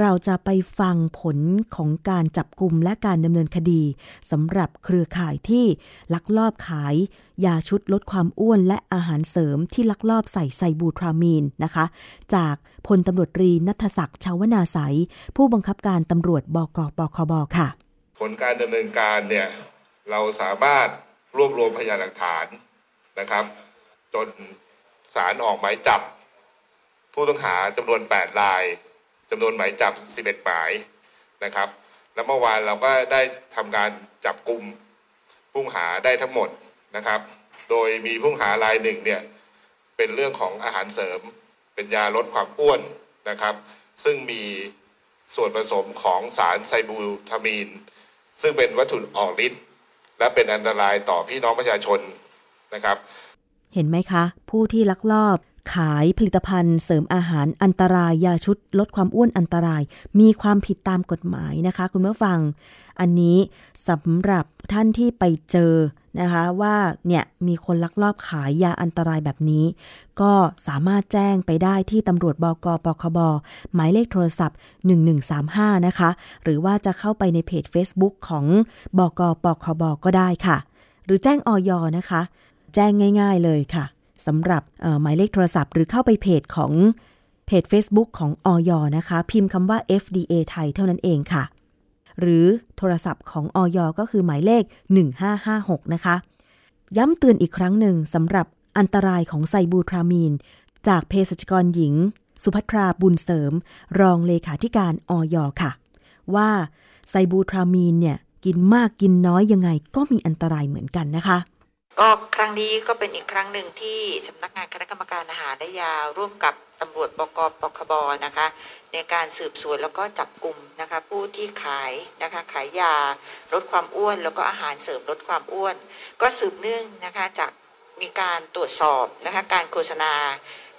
S2: เราจะไปฟังผลของการจับกลุ่มและการดำเนินคดีสำหรับเครือข่ายที่ลักลอบขาย ยาชุดลดความอ้วนและอาหารเสริมที่ลักลอบใส่ไซบูทรามีนนะคะ จากพลตำรวจรีนัทศักดิ์ชาวนาสายผู้บังคับการตำรวจบกปคบค่ะ
S6: ผลการดำเนินการเนี่ยเราสามารถรวบรวมพยานหลักฐานนะครับ จนศาลออกหมายจับ ผู้ต้องหาจำนวน 8 ราย จำนวนหมายจับ 11 หมายนะครับ แล้วเมื่อวานเราก็ได้ทำการจับกลุ่มผู้หาได้ทั้งหมดนะครับ โดยมีผู้หารายหนึ่งเนี่ยเป็นเรื่องของอาหารเสริม เป็นยาลดความอ้วนนะครับ ซึ่งมีส่วนผสมของสารไซบูทามีน ซึ่งเป็นวัตถุออกฤทธิ์และเป็นอันตรายต่อพี่น้องประชาชนนะครับ
S2: เห็นไหมคะ ผู้ที่ลักลอบ ขายผลิตภัณฑ์เสริมอาหารอันตรายยาชุดลดความอ้วนอันตราย มีความผิดตามกฎหมายนะคะ คุณผู้ฟัง อันนี้สำหรับท่านที่ไปเจอนะคะว่าเนี่ยมีคนลักลอบขายยาอันตรายแบบนี้ ก็สามารถแจ้งไปได้ที่ตำรวจบกปคบ หมายเลขโทรศัพท์ 1135 นะคะ หรือว่าจะเข้าไปในเพจ Facebook ของบกปคบก็ได้ค่ะ หรือแจ้งออยนะคะ แจ้งง่าย ๆเลยค่ะ สำหรับหมายเลขโทรศัพท์ หรือเข้าไปเพจของเพจ Facebook ของออยนะคะ พิมพ์คำว่า FDA ไทยเท่านั้นเองค่ะ หรือโทรศัพท์ของออยก็คือหมายเลข 1556 นะคะ ย้ำเตือนอีกครั้งหนึ่งสำหรับอันตรายของไซบูทรามีน จากเภสัชกรหญิง สุภัทราบุญเสริม รองเลขาธิการออยค่ะ ว่าไซบูทรามีนเนี่ยกินมากกินน้อยยังไงก็มีอันตรายเหมือนกันนะคะ
S7: ก็ครั้งนี้ก็เป็นอีกครั้งหนึ่งที่สำนักงานคณะกรรมการอาหารได้ยาร่วมกับตำรวจบกปคบนะคะ ในการสืบสวนแล้วก็จับกลุ่มนะคะผู้ที่ขายนะคะขายยาลดความอ้วน แล้วก็อาหารเสริมลดความอ้วน ก็สืบเนื่องนะคะจากมีการตรวจสอบนะคะการโฆษณา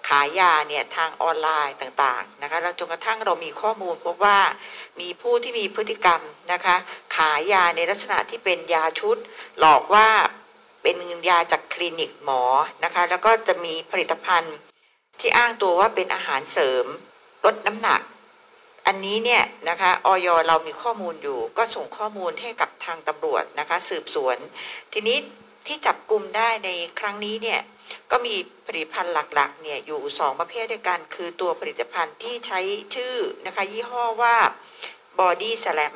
S7: ขายยาเนี่ยทางออนไลน์ต่างๆนะคะแล้วจนกระทั่งเรามีข้อมูลพบว่ามีผู้ที่มีพฤติกรรมนะคะขายยาในลักษณะที่เป็นยาชุด หลอกว่า เป็นยาจากคลินิกหมอนะคะ แล้วก็จะมีผลิตภัณฑ์ที่อ้างตัวว่าเป็นอาหารเสริมลดน้ำหนัก อันนี้เนี่ยนะคะออยเรามีข้อมูลอยู่ ก็ส่งข้อมูลให้กับทางตำรวจนะคะ สืบสวน ทีนี้ที่จับกลุ่มได้ในครั้งนี้เนี่ยก็มีผลิตภัณฑ์หลักๆเนี่ยอยู่ 2 ประเภทด้วยกัน คือตัวผลิตภัณฑ์ที่ใช้ชื่อนะคะยี่ห้อว่า Body Slam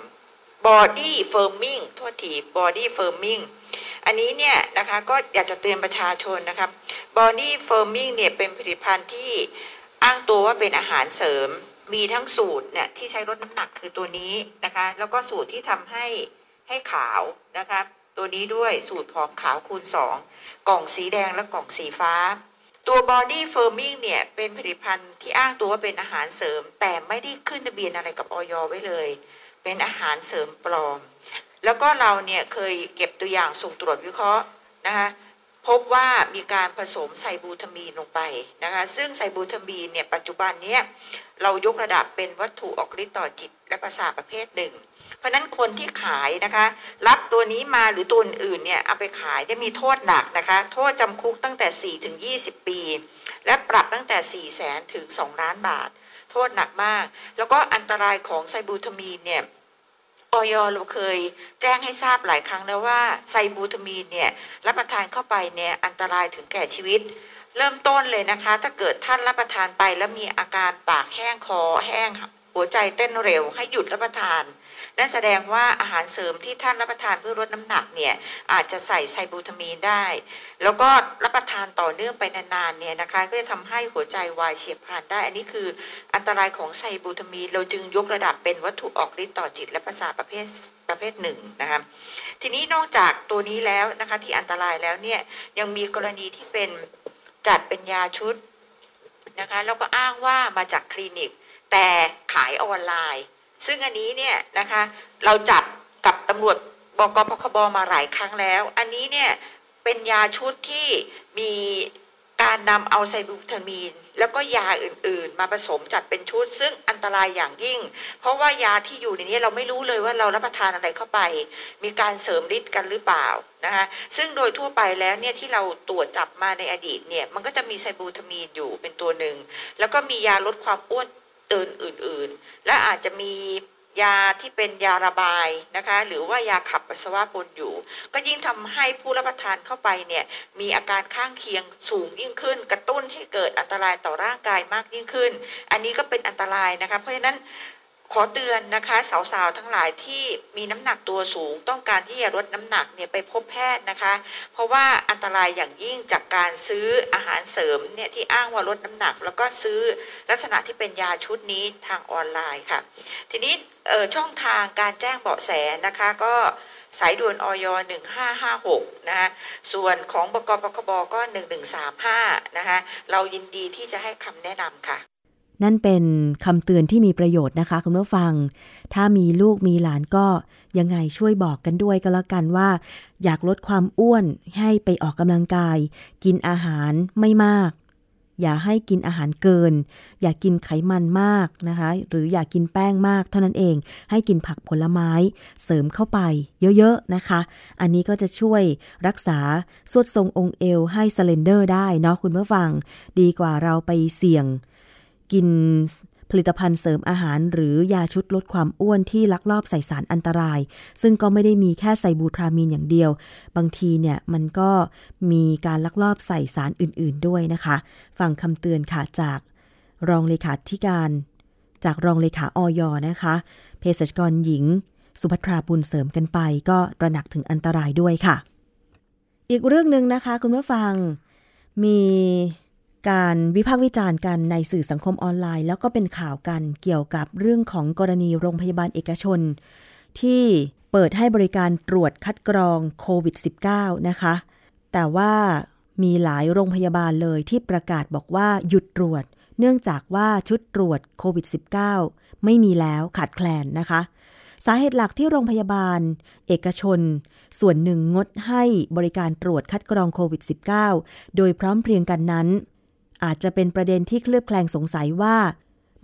S7: Body Firming โทษที Body Firming อันนี้เนี่ยนะคะก็อยากจะเตือนประชาชนนะครับ Body Firming เนี่ยเป็นผลิตภัณฑ์ที่อ้างตัวว่าเป็นอาหารเสริม มีทั้งสูตรเนี่ยที่ใช้ลดน้ำหนักคือตัวนี้นะคะ แล้วก็สูตรที่ทำให้ให้ขาวนะคะตัวนี้ด้วยสูตรผอมขาวคูณ 2 กล่องสีแดงและกล่องสีฟ้า ตัว Body Firming เนี่ยเป็นผลิตภัณฑ์ที่อ้างตัวว่าเป็นอาหารเสริม แต่ไม่ได้ขึ้นทะเบียนอะไรกับออยไว้เลย เป็นอาหารเสริมปลอม แล้วก็เราเนี่ยเคยเก็บตัวอย่างส่งตรวจวิเคราะห์นะคะพบว่ามีการผสมไซบูทามีนลงไปนะคะซึ่งไซบูทามีนเนี่ยปัจจุบันนี้เรายกระดับเป็นวัตถุออกฤทธิ์ต่อจิตและประสาทประเภทหนึ่ง เพราะนั้นคนที่ขายนะคะรับตัวนี้มาหรือตัวอื่นเนี่ยเอาไปขายได้มีโทษหนักนะคะโทษจำคุกตั้งแต่ 4 ถึง 20 ปี และปรับตั้งแต่ 4 0 0แสนถึง 2 ล้านบาท โทษหนักมาก แล้วก็อันตรายของไซบูทามีนเนี่ย ออยเราเคยแจ้งให้ทราบหลายครั้งแล้วว่าไซบูทามีนเนี่ยรับประทานเข้าไปเนี่ยอันตรายถึงแก่ชีวิต เริ่มต้นเลยนะคะ ถ้าเกิดท่านรับประทานไปแล้วมีอาการปากแห้งคอแห้งหัวใจเต้นเร็วให้หยุดรับประทาน นั่นแสดงว่าอาหารเสริมที่ท่านรับประทานเพื่อลดน้ำหนักเนี่ยอาจจะใส่ไซบูทามีนได้ แล้วก็รับประทานต่อเนื่องไปนานๆเนี่ยนะคะก็จะทำให้หัวใจวายเฉียบพลันได้ อันนี้คืออันตรายของไซบูทามีนเราจึงยกระดับเป็นวัตถุออกฤทธิ์ต่อจิตและประสาทประเภทประเภทหนึ่งนะคะทีนี้นอกจากตัวนี้แล้วนะคะที่อันตรายแล้วเนี่ยยังมีกรณีที่เป็นจัดเป็นยาชุดนะคะแล้วก็อ้างว่ามาจากคลินิก แต่ขายออนไลน์ ซึ่งอันนี้เนี่ยนะคะเราจับกับตำรวจบกพคบมาหลายครั้งแล้ว อันนี้เนี่ยเป็นยาชุดที่มีการนำเอาไซบูทามีน แล้วก็ยาอื่นๆ มาผสมจัดเป็นชุด ซึ่งอันตรายอย่างยิ่ง เพราะว่ายาที่อยู่ในนี้เราไม่รู้เลยว่าเรารับประทานอะไรเข้าไป มีการเสริมฤทธิ์กันหรือเปล่านะคะซึ่งโดยทั่วไปแล้วเนี่ยที่เราตรวจจับมาในอดีตเนี่ยมันก็จะมีไซบูทามีนอยู่เป็นตัวหนึ่งแล้วก็มียาลดความอ้วน อื่นอื่นๆ และอาจจะมียาที่เป็นยาระบายนะคะ หรือว่ายาขับปัสสาวะปนอยู่ ก็ยิ่งทำให้ผู้รับประทานเข้าไปเนี่ยมีอาการข้างเคียงสูงยิ่งขึ้น กระตุ้นให้เกิดอันตรายต่อร่างกายมากยิ่งขึ้น อันนี้ก็เป็นอันตรายนะคะ เพราะฉะนั้น ขอเตือนนะคะสาวๆทั้งหลายที่มีน้ำหนักตัวสูง ต้องการที่จะลดน้ำหนักเนี่ยไปพบแพทย์นะคะ เพราะว่าอันตรายอย่างยิ่งจากการซื้ออาหารเสริมเนี่ยที่อ้างว่าลดน้ำหนัก แล้วก็ซื้อลักษณะที่เป็นยาชุดนี้ทางออนไลน์ค่ะ ทีนี้ช่องทางการแจ้งเบาะแสนะคะก็สายด่วนออย1556 นะคะส่วนของบกปคบก็ 1135 นะคะเรายินดีที่จะให้คำแนะนำค่ะ
S2: นั่นเป็นคำเตือนที่มีประโยชน์นะคะคุณผู้ฟัง ถ้ามีลูกมีหลานก็ยังไงช่วยบอกกันด้วยก็แล้วกันว่า อยากลดความอ้วนให้ไปออกกำลังกาย กินอาหารไม่มาก อย่าให้กินอาหารเกิน อย่ากินไขมันมากนะคะ หรืออย่ากินแป้งมากเท่านั้นเอง ให้กินผักผลไม้เสริมเข้าไปเยอะๆนะคะ อันนี้ก็จะช่วยรักษาทรวดทรงองค์เอวให้ slender ได้เนาะคุณผู้ฟัง ดีกว่าเราไปเสี่ยง กินผลิตภัณฑ์เสริมอาหารหรือยาชุดลดความอ้วนที่ลักลอบใส่สารอันตราย ซึ่งก็ไม่ได้มีแค่ไซบูทรามีนอย่างเดียว บางทีเนี่ยมันก็มีการลักลอบใส่สารอื่นๆด้วยนะคะ ฟังคำเตือนค่ะจากรองเลขาธิการ จากรองเลขาออยนะคะเภสัชกรหญิง สุภัทราบุญเสริมกันไป ก็ตระหนักถึงอันตรายด้วยค่ะ อีกเรื่องหนึ่งนะคะ คุณผู้ฟังมี การวิพากษ์วิจารณ์กันในสื่อสังคมออนไลน์ แล้วก็เป็นข่าวกันเกี่ยวกับเรื่องของกรณีโรงพยาบาลเอกชน ที่เปิดให้บริการตรวจคัดกรองโควิด -19 นะคะ แต่ว่ามีหลายโรงพยาบาลเลยที่ประกาศบอกว่าหยุดตรวจ เนื่องจากว่าชุดตรวจโควิด -19 ไม่มีแล้วขาดแคลนนะคะ สาเหตุหลักที่โรงพยาบาล เอกชน ส่วนหนึ่งงดให้บริการตรวจคัดกรองโควิด -19 โดยพร้อมเพรียงกันนั้น อาจจะเป็นประเด็นที่เคลือบแคลงสงสัยว่า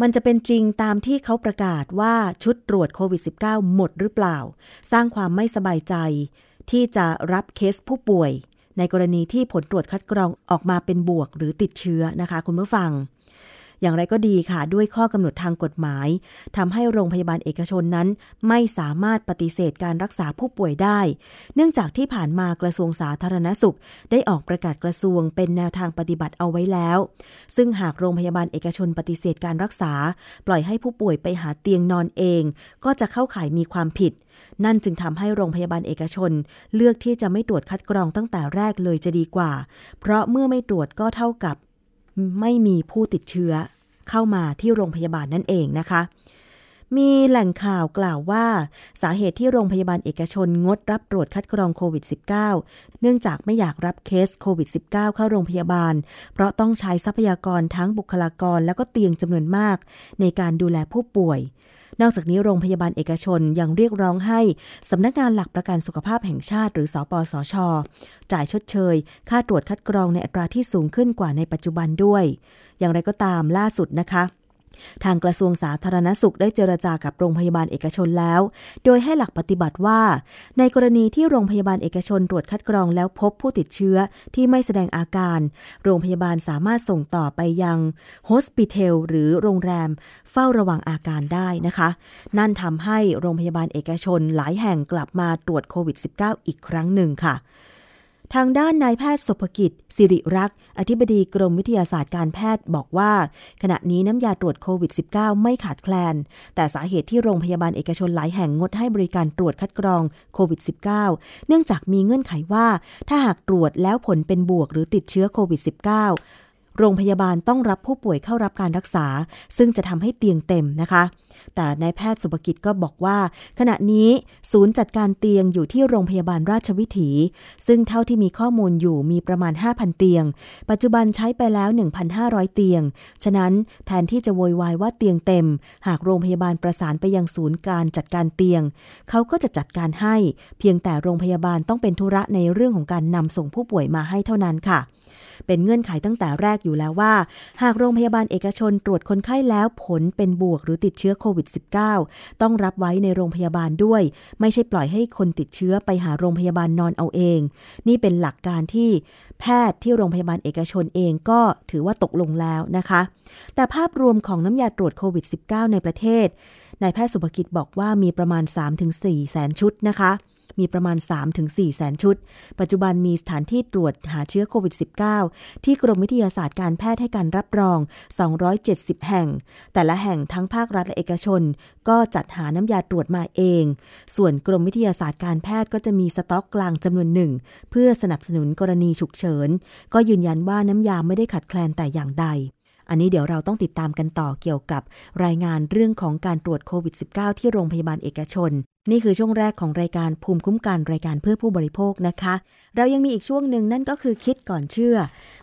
S2: มันจะเป็นจริงตามที่เขาประกาศว่าชุดตรวจโควิด -19 หมดหรือเปล่า สร้างความไม่สบายใจ ที่จะรับเคสผู้ป่วย ในกรณีที่ผลตรวจคัดกรองออกมาเป็นบวกหรือติดเชื้อนะคะ คุณผู้ฟัง อย่างไรก็ดีค่ะ ด้วยข้อกำหนดทางกฎหมายทำให้โรงพยาบาลเอกชนนั้น ไม่สามารถปฏิเสธการรักษาผู้ป่วยได้ เนื่องจากที่ผ่านมากระทรวงสาธารณสุข ได้ออกประกาศกระทรวงเป็นแนวทางปฏิบัติเอาไว้แล้ว ซึ่งหากโรงพยาบาลเอกชนปฏิเสธการรักษา ปล่อยให้ผู้ป่วยไปหาเตียงนอนเอง ก็จะเข้าข่ายมีความผิด นั่นจึงทำให้โรงพยาบาลเอกชน เลือกที่จะไม่ตรวจคัดกรองตั้งแต่แรกเลยจะดีกว่า เพราะเมื่อไม่ตรวจก็เท่ากับ ไม่มีผู้ติดเชื้อเข้ามาที่โรงพยาบาลนั่นเองนะคะ มีแหล่งข่าวกล่าวว่าสาเหตุที่โรงพยาบาลเอกชนงดรับตรวจคัดกรองโควิด -19 เนื่องจากไม่อยากรับเคสโควิด -19 เข้าโรงพยาบาล เพราะต้องใช้ทรัพยากรทั้งบุคลากรและก็เตียงจำนวนมาก ในการดูแลผู้ป่วย นอกจากนี้โรงพยาบาลเอกชนยังเรียกร้องให้สำนักงานหลักประกันสุขภาพแห่งชาติ หรือสอปสชจ่ายชดเชย ค่าตรวจคัดกรองในอัตราที่สูงขึ้นกว่าในปัจจุบันด้วย อย่างไรก็ตามล่าสุดนะคะ ทางกระทรวงสาธารณสุขได้เจรจากับโรงพยาบาลเอกชนแล้ว โดยให้หลักปฏิบัติว่า ในกรณีที่โรงพยาบาลเอกชนตรวจคัดกรองแล้วพบผู้ติดเชื้อที่ไม่แสดงอาการ โรงพยาบาลสามารถส่งต่อไปยังโฮสปิเทลหรือโรงแรม เฝ้าระวังอาการได้นะคะ นั่นทำให้โรงพยาบาลเอกชนหลายแห่งกลับมาตรวจโควิด -19 อีกครั้งหนึ่งค่ะ ทางด้านนายแพทย์สุภกิจ สิริรักษ์อธิบดีกรมวิทยาศาสตร์การแพทย์บอกว่า ขณะนี้น้ำยาตรวจโควิด -19 ไม่ขาดแคลน แต่สาเหตุที่โรงพยาบาลเอกชนหลายแห่งงดให้บริการตรวจคัดกรองโควิด -19 เนื่องจากมีเงื่อนไขว่า ถ้าหากตรวจแล้วผลเป็นบวกหรือติดเชื้อโควิด -19 โรงพยาบาลต้องรับผู้ป่วยเข้ารับการรักษา ซึ่งจะทำให้เตียงเต็มนะคะ แต่นายแพทย์สุภกิจก็บอกว่า ขณะนี้ศูนย์จัดการเตียงอยู่ที่โรงพยาบาลราชวิถี ซึ่งเท่าที่มีข้อมูลอยู่มีประมาณ 5,000 เตียง ปัจจุบันใช้ไปแล้ว 1,500 เตียง ฉะนั้นแทนที่จะโวยวายว่าเตียงเต็ม หากโรงพยาบาลประสานไปยังศูนย์การจัดการเตียง เขาก็จะจัดการให้ เพียงแต่โรงพยาบาลต้องเป็นธุระในเรื่องของการนำส่งผู้ป่วยมาให้เท่านั้นค่ะ เป็นเงื่อนไขตั้งแต่แรกอยู่แล้วว่า หากโรงพยาบาลเอกชนตรวจคนไข้แล้วผลเป็นบวกหรือติดเชื้อโควิด -19 ต้องรับไว้ในโรงพยาบาลด้วย ไม่ใช่ปล่อยให้คนติดเชื้อไปหาโรงพยาบาลนอนเอาเอง นี่เป็นหลักการที่แพทย์ที่โรงพยาบาลเอกชนเองก็ถือว่าตกลงแล้วนะคะ แต่ภาพรวมของน้ำยาตรวจโควิด -19 ในประเทศนายแพทย์สุภกิจบอกว่ามีประมาณ 3-4แสนชุดนะคะ มีประมาณ 3-4แสนชุด ปัจจุบันมีสถานที่ตรวจหาเชื้อโควิด -19 ที่กรมวิทยาศาสตร์การแพทย์ให้การรับรอง 270 แห่ง แต่ละแห่งทั้งภาครัฐและเอกชน ก็จัดหาน้ำยาตรวจมาเอง ส่วนกรมวิทยาศาสตร์การแพทย์ก็จะมีสต็อกกลางจำนวนหนึ่ง เพื่อสนับสนุนกรณีฉุกเฉิน ก็ยืนยันว่าน้ำยาไม่ได้ขาดแคลนแต่อย่างใด อันนี้เดี๋ยวเราต้องติดตามกันต่อเกี่ยวกับรายงานเรื่องของการตรวจโควิด -19 ที่โรงพยาบาลเอกชน นี่คือช่วงแรกของรายการภูมิคุ้มกันรายการเพื่อผู้บริโภคนะคะ เรายังมีอีกช่วงหนึ่งนั่นก็คือคิดก่อนเชื่อ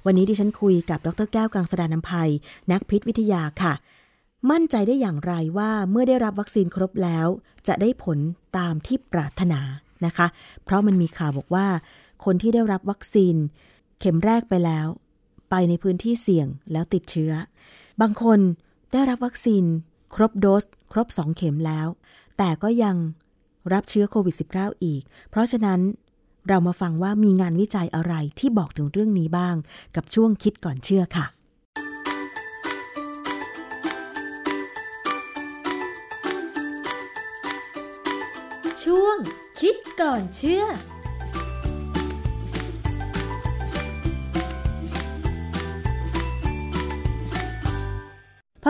S2: วันนี้ดิฉันคุยกับดรแก้วกังสดานนภัย นักพิษวิทยาค่ะ มั่นใจได้อย่างไรว่าเมื่อได้รับวัคซีนครบแล้ว จะได้ผลตามที่ปรารถนานะคะ เพราะมันมีข่าวบอกว่า คนที่ได้รับวัคซีน เข็มแรกไปแล้ว ไปในพื้นที่เสี่ยงแล้วติดเชื้อ บางคนได้รับวัคซีน ครบโดส ครบ 2 เข็มแล้ว แต่ก็ยังรับเชื้อโควิด -19 อีก เพราะฉะนั้นเรามาฟังว่ามีงานวิจัยอะไรที่บอกถึงเรื่องนี้บ้าง กับช่วงคิดก่อนเชื่อค่ะ
S1: ช่วงคิดก่อนเชื่อ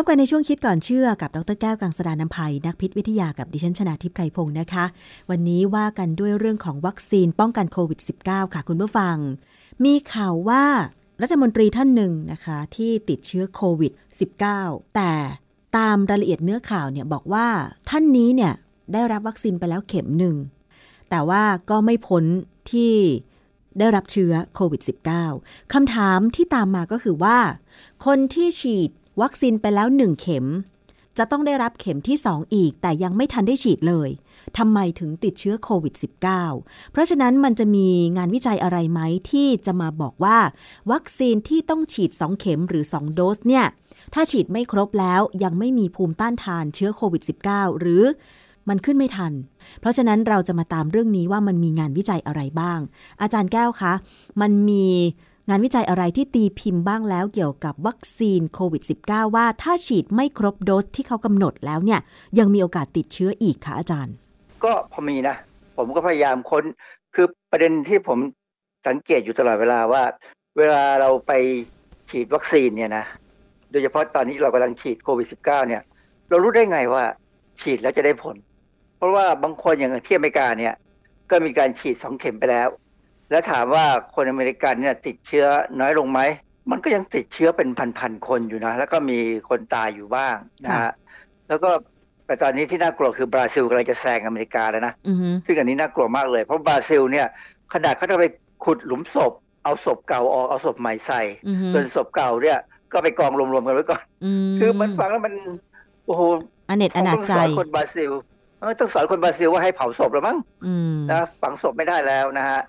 S2: บกันในช่วงคิดก่อนเชื่อกับดรแก้วกังสดานนภัย นักพิษวิทยากับดิฉันชนาทิพไพรพงศ์นะคะ วันนี้ว่ากันด้วยเรื่องของวัคซีนป้องกันโควิด -19 ค่ะคุณผู้ฟัง มีข่าวว่ารัฐมนตรีท่านหนึ่งนะคะ ที่ติดเชื้อโควิด -19 แต่ตามรายละเอียดเนื้อข่าวเนี่ยบอกว่าท่านนี้เนี่ยได้รับวัคซีนไปแล้วเข็มหนึ่ง แต่ว่าก็ไม่พ้นที่ได้รับเชื้อโควิด -19 คำถามที่ตามมาก็คือว่า คนที่ฉีด วัคซีนไปแล้วหนึ่งเข็ม จะต้องได้รับเข็มที่ 2 อีก แต่ยังไม่ทันได้ฉีดเลยทำไมถึงติดเชื้อโควิด -19 เพราะฉะนั้นมันจะมีงานวิจัยอะไรไหมที่จะมาบอกว่า วัคซีนที่ต้องฉีด 2 เข็มหรือ 2 โดสเนี่ยถ้าฉีดไม่ครบแล้วยังไม่มีภูมิต้านทานเชื้อโควิด -19 หรือมันขึ้นไม่ทัน เพราะฉะนั้นเราจะมาตามเรื่องนี้ว่ามันมีงานวิจัยอะไรบ้าง อาจารย์แก้วคะ มันมี งานวิจัยอะไรที่ตีพิมพ์บ้างแล้วเกี่ยวกับวัคซีนโควิด -19 ว่าถ้าฉีดไม่ครบโดสที่เขากำหนดแล้วเนี่ย ยังมีโอกาสติดเชื้ออีกคะอาจารย์
S8: ก็พอมีนะ ผมก็พยายามค้น คือประเด็นที่ผมสังเกตอยู่ตลอดเวลาว่า เวลาเราไปฉีดวัคซีนเนี่ยนะโดยเฉพาะตอนนี้เรากำลังฉีดโควิด -19 เนี่ย เรารู้ได้ไงว่าฉีดแล้วจะได้ผล เพราะว่าบางคนอย่างที่อเมริกาเนี่ย ก็มีการฉีดสองเข็มไปแล้ว แล้วถามว่าคนอเมริกันเนี่ยติดเชื้อน้อยลงไหม มันก็ยังติดเชื้อเป็นพันๆคนอยู่นะ แล้วก็มีคนตายอยู่บ้างนะฮะแล้วก็แต่ตอนนี้ที่น่ากลัวคือบราซิลกำลังจะแซงอเมริกาแล้วนะ
S2: อือฮึ
S8: ซึ่งอันนี้น่ากลัวมากเลย เพราะบราซิลเนี่ยขนาดเขาจะไปขุดหลุมศพ เอาศพเก่าออกเอาศพใหม่ใส่
S2: อือฮึ
S8: ส่วนศพเก่าเนี่ย ก็ไปกองรวมๆกันไว้ก่อน
S2: ม
S8: คือมันฟังแล้วมันโอ้โห
S2: อเนจอนาจใจ
S8: ต้องสอนคนบราซิลเออต้องสอนคนบราซิลว่าให้เผาศพแล้วมั้ง
S2: อืม
S8: นะฝังศพไม่ได้แล้วนะฮะ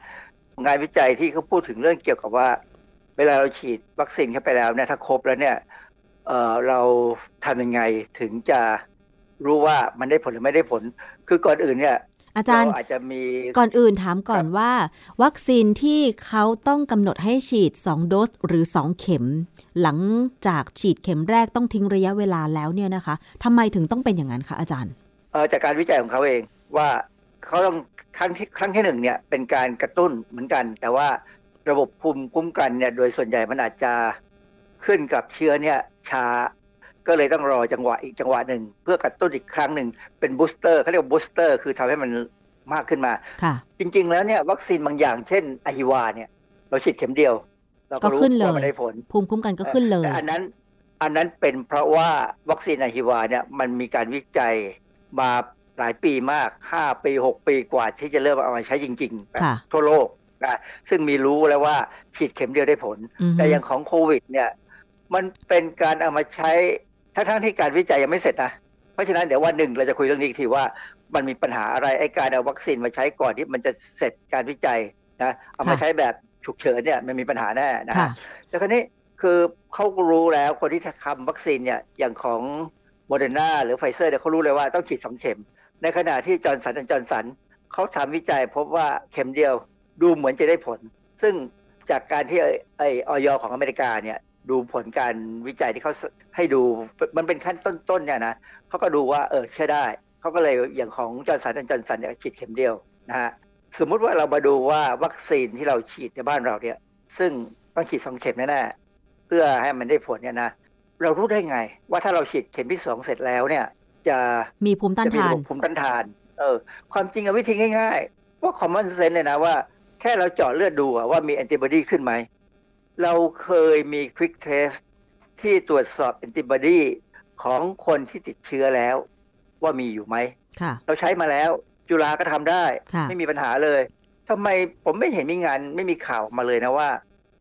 S8: งานวิจัยที่เขาพูดถึงเรื่องเกี่ยวกับว่า เวลาเราฉีดวัคซีนเข้าไปแล้วเนี่ยถ้าครบแล้วเนี่ยเออเราทำยังไงถึงจะรู้ว่ามันได้ผลหรือไม่ได้ผล คือก่อนอื่นเนี่ย
S2: อาจารย์
S8: เอาจจะมี
S2: ก่อนอื่นถามก่อน
S8: ครับ
S2: ว่า วัคซีนที่เขาต้องกำหนดให้ฉีด 2 โดสหรือ 2 เข็ม หลังจากฉีดเข็มแรกต้องทิ้งระยะเวลาแล้วเนี่ยนะคะทำไมถึงต้องเป็นอย่างนั้นคะอาจารย์
S8: เอ่อจากการวิจัยของเขาเองว่าเขาต้อง ครั้งที่ครั้งที่หนึ่งเนี่ยเป็นการกระตุ้นเหมือนกัน แต่ว่าระบบภูมิคุ้มกันเนี่ยโดยส่วนใหญ่มันอาจจะขึ้นกับเชื้อเนี่ยช้า ก็เลยต้องรอจังหวะอีกจังหวะหนึ่ง เพื่อกระตุ้นอีกครั้งหนึ่งเป็นบูสเตอร์เขาเรียกว่าบูสเตอร์คือทำให้มันมากขึ้นมา
S2: ค่ะ
S8: จริง ๆ แล้วเนี่ยวัคซีนบางอย่างเช่นอหิวาต์เนี่ย เราฉีดเข็มเดียว เราก็รู้
S2: ก็ขึ้นเลย
S8: ว่ามันได้ผล
S2: ภูมิคุ้มกันก็ขึ้นเลย
S8: แต่อันนั้นอันนั้นเป็นเพราะว่าวัคซีนอะฮิวาเนี่ยมันมีการวิจัยมา หลายปีมาก 5 ปี 6 ปีกว่าที่จะเริ่มเอามาใช้จริงๆแบบ
S2: ค่ะ
S8: ทั่วโลกนะซึ่งมีรู้แล้วว่าฉีดเข็มเดียวได้ผล
S2: อือฮึ
S8: แต่อย่างของโควิดเนี่ย มันเป็นการเอามาใช้ทั้งๆที่การวิจัยยังไม่เสร็จนะ เพราะฉะนั้นเดี๋ยววันหนึ่งเราจะคุยเรื่องนี้อีกทีว่ามันมีปัญหาอะไรไอ้การเอาวัคซีนมาใช้ก่อนที่มันจะเสร็จการวิจัยนะเอามาใช้แบบฉุกเฉินเนี่ยมันมีปัญหาแน่นะ
S2: ค่ะ
S8: ฮะแล้วคราวนี้คือเขาก็รู้แล้วคนที่ทำวัคซีนเนี่ยอย่างของโมเดอร์นาหรือไฟเซอร์เนี่ยเขารู้เลยว่าต้องฉีดสองเข็ม ในขณะที่จอห์นสันจอห์นสันเขาทำวิจัยพบว่าเข็มเดียวดูเหมือนจะได้ผล ซึ่งจากการที่ไออย.ของอเมริกาเนี่ยดูผลการวิจัยที่เขาให้ดูมันเป็นขั้นต้นๆเนี่ยนะเขาก็ดูว่าเออใช่ได้เขาก็เลยอย่างของจอห์นสันจอร์นสันเนี่ยฉีดเข็มเดียวนะฮะสมมุติว่าเรามาดูว่าวัคซีนที่เราฉีดในบ้านเราเนี่ย ซึ่งต้องฉีดสองเข็มแน่ๆเพื่อให้มันได้ผลเนี่ยนะเรารู้ได้ไง ว่าถ้าเราฉีดเข็มที่สองเสร็จแล้วเนี่ย จะ
S2: มีภูมิต้าน
S8: จะมี
S2: ทา
S8: ระ
S2: น
S8: บบภูมิต้านทาน เออ ความจริงอะวิธีง่ายๆว่า common sense เลยนะว่าแค่เราเจาะเลือดดูอะว่ามีแอนติบอดีขึ้นไหม เราเคยมี quick test ที่ตรวจสอบแอนติบอดีของคนที่ติดเชื้อแล้ว ว่ามีอยู่ไหม
S2: ค่ะ
S8: เราใช้มาแล้ว จุฬาก็ทำได้
S2: ค่ะ
S8: ไม่มีปัญหาเลยทำไมผมไม่เห็นมีงานไม่มีข่าวมาเลยนะว่า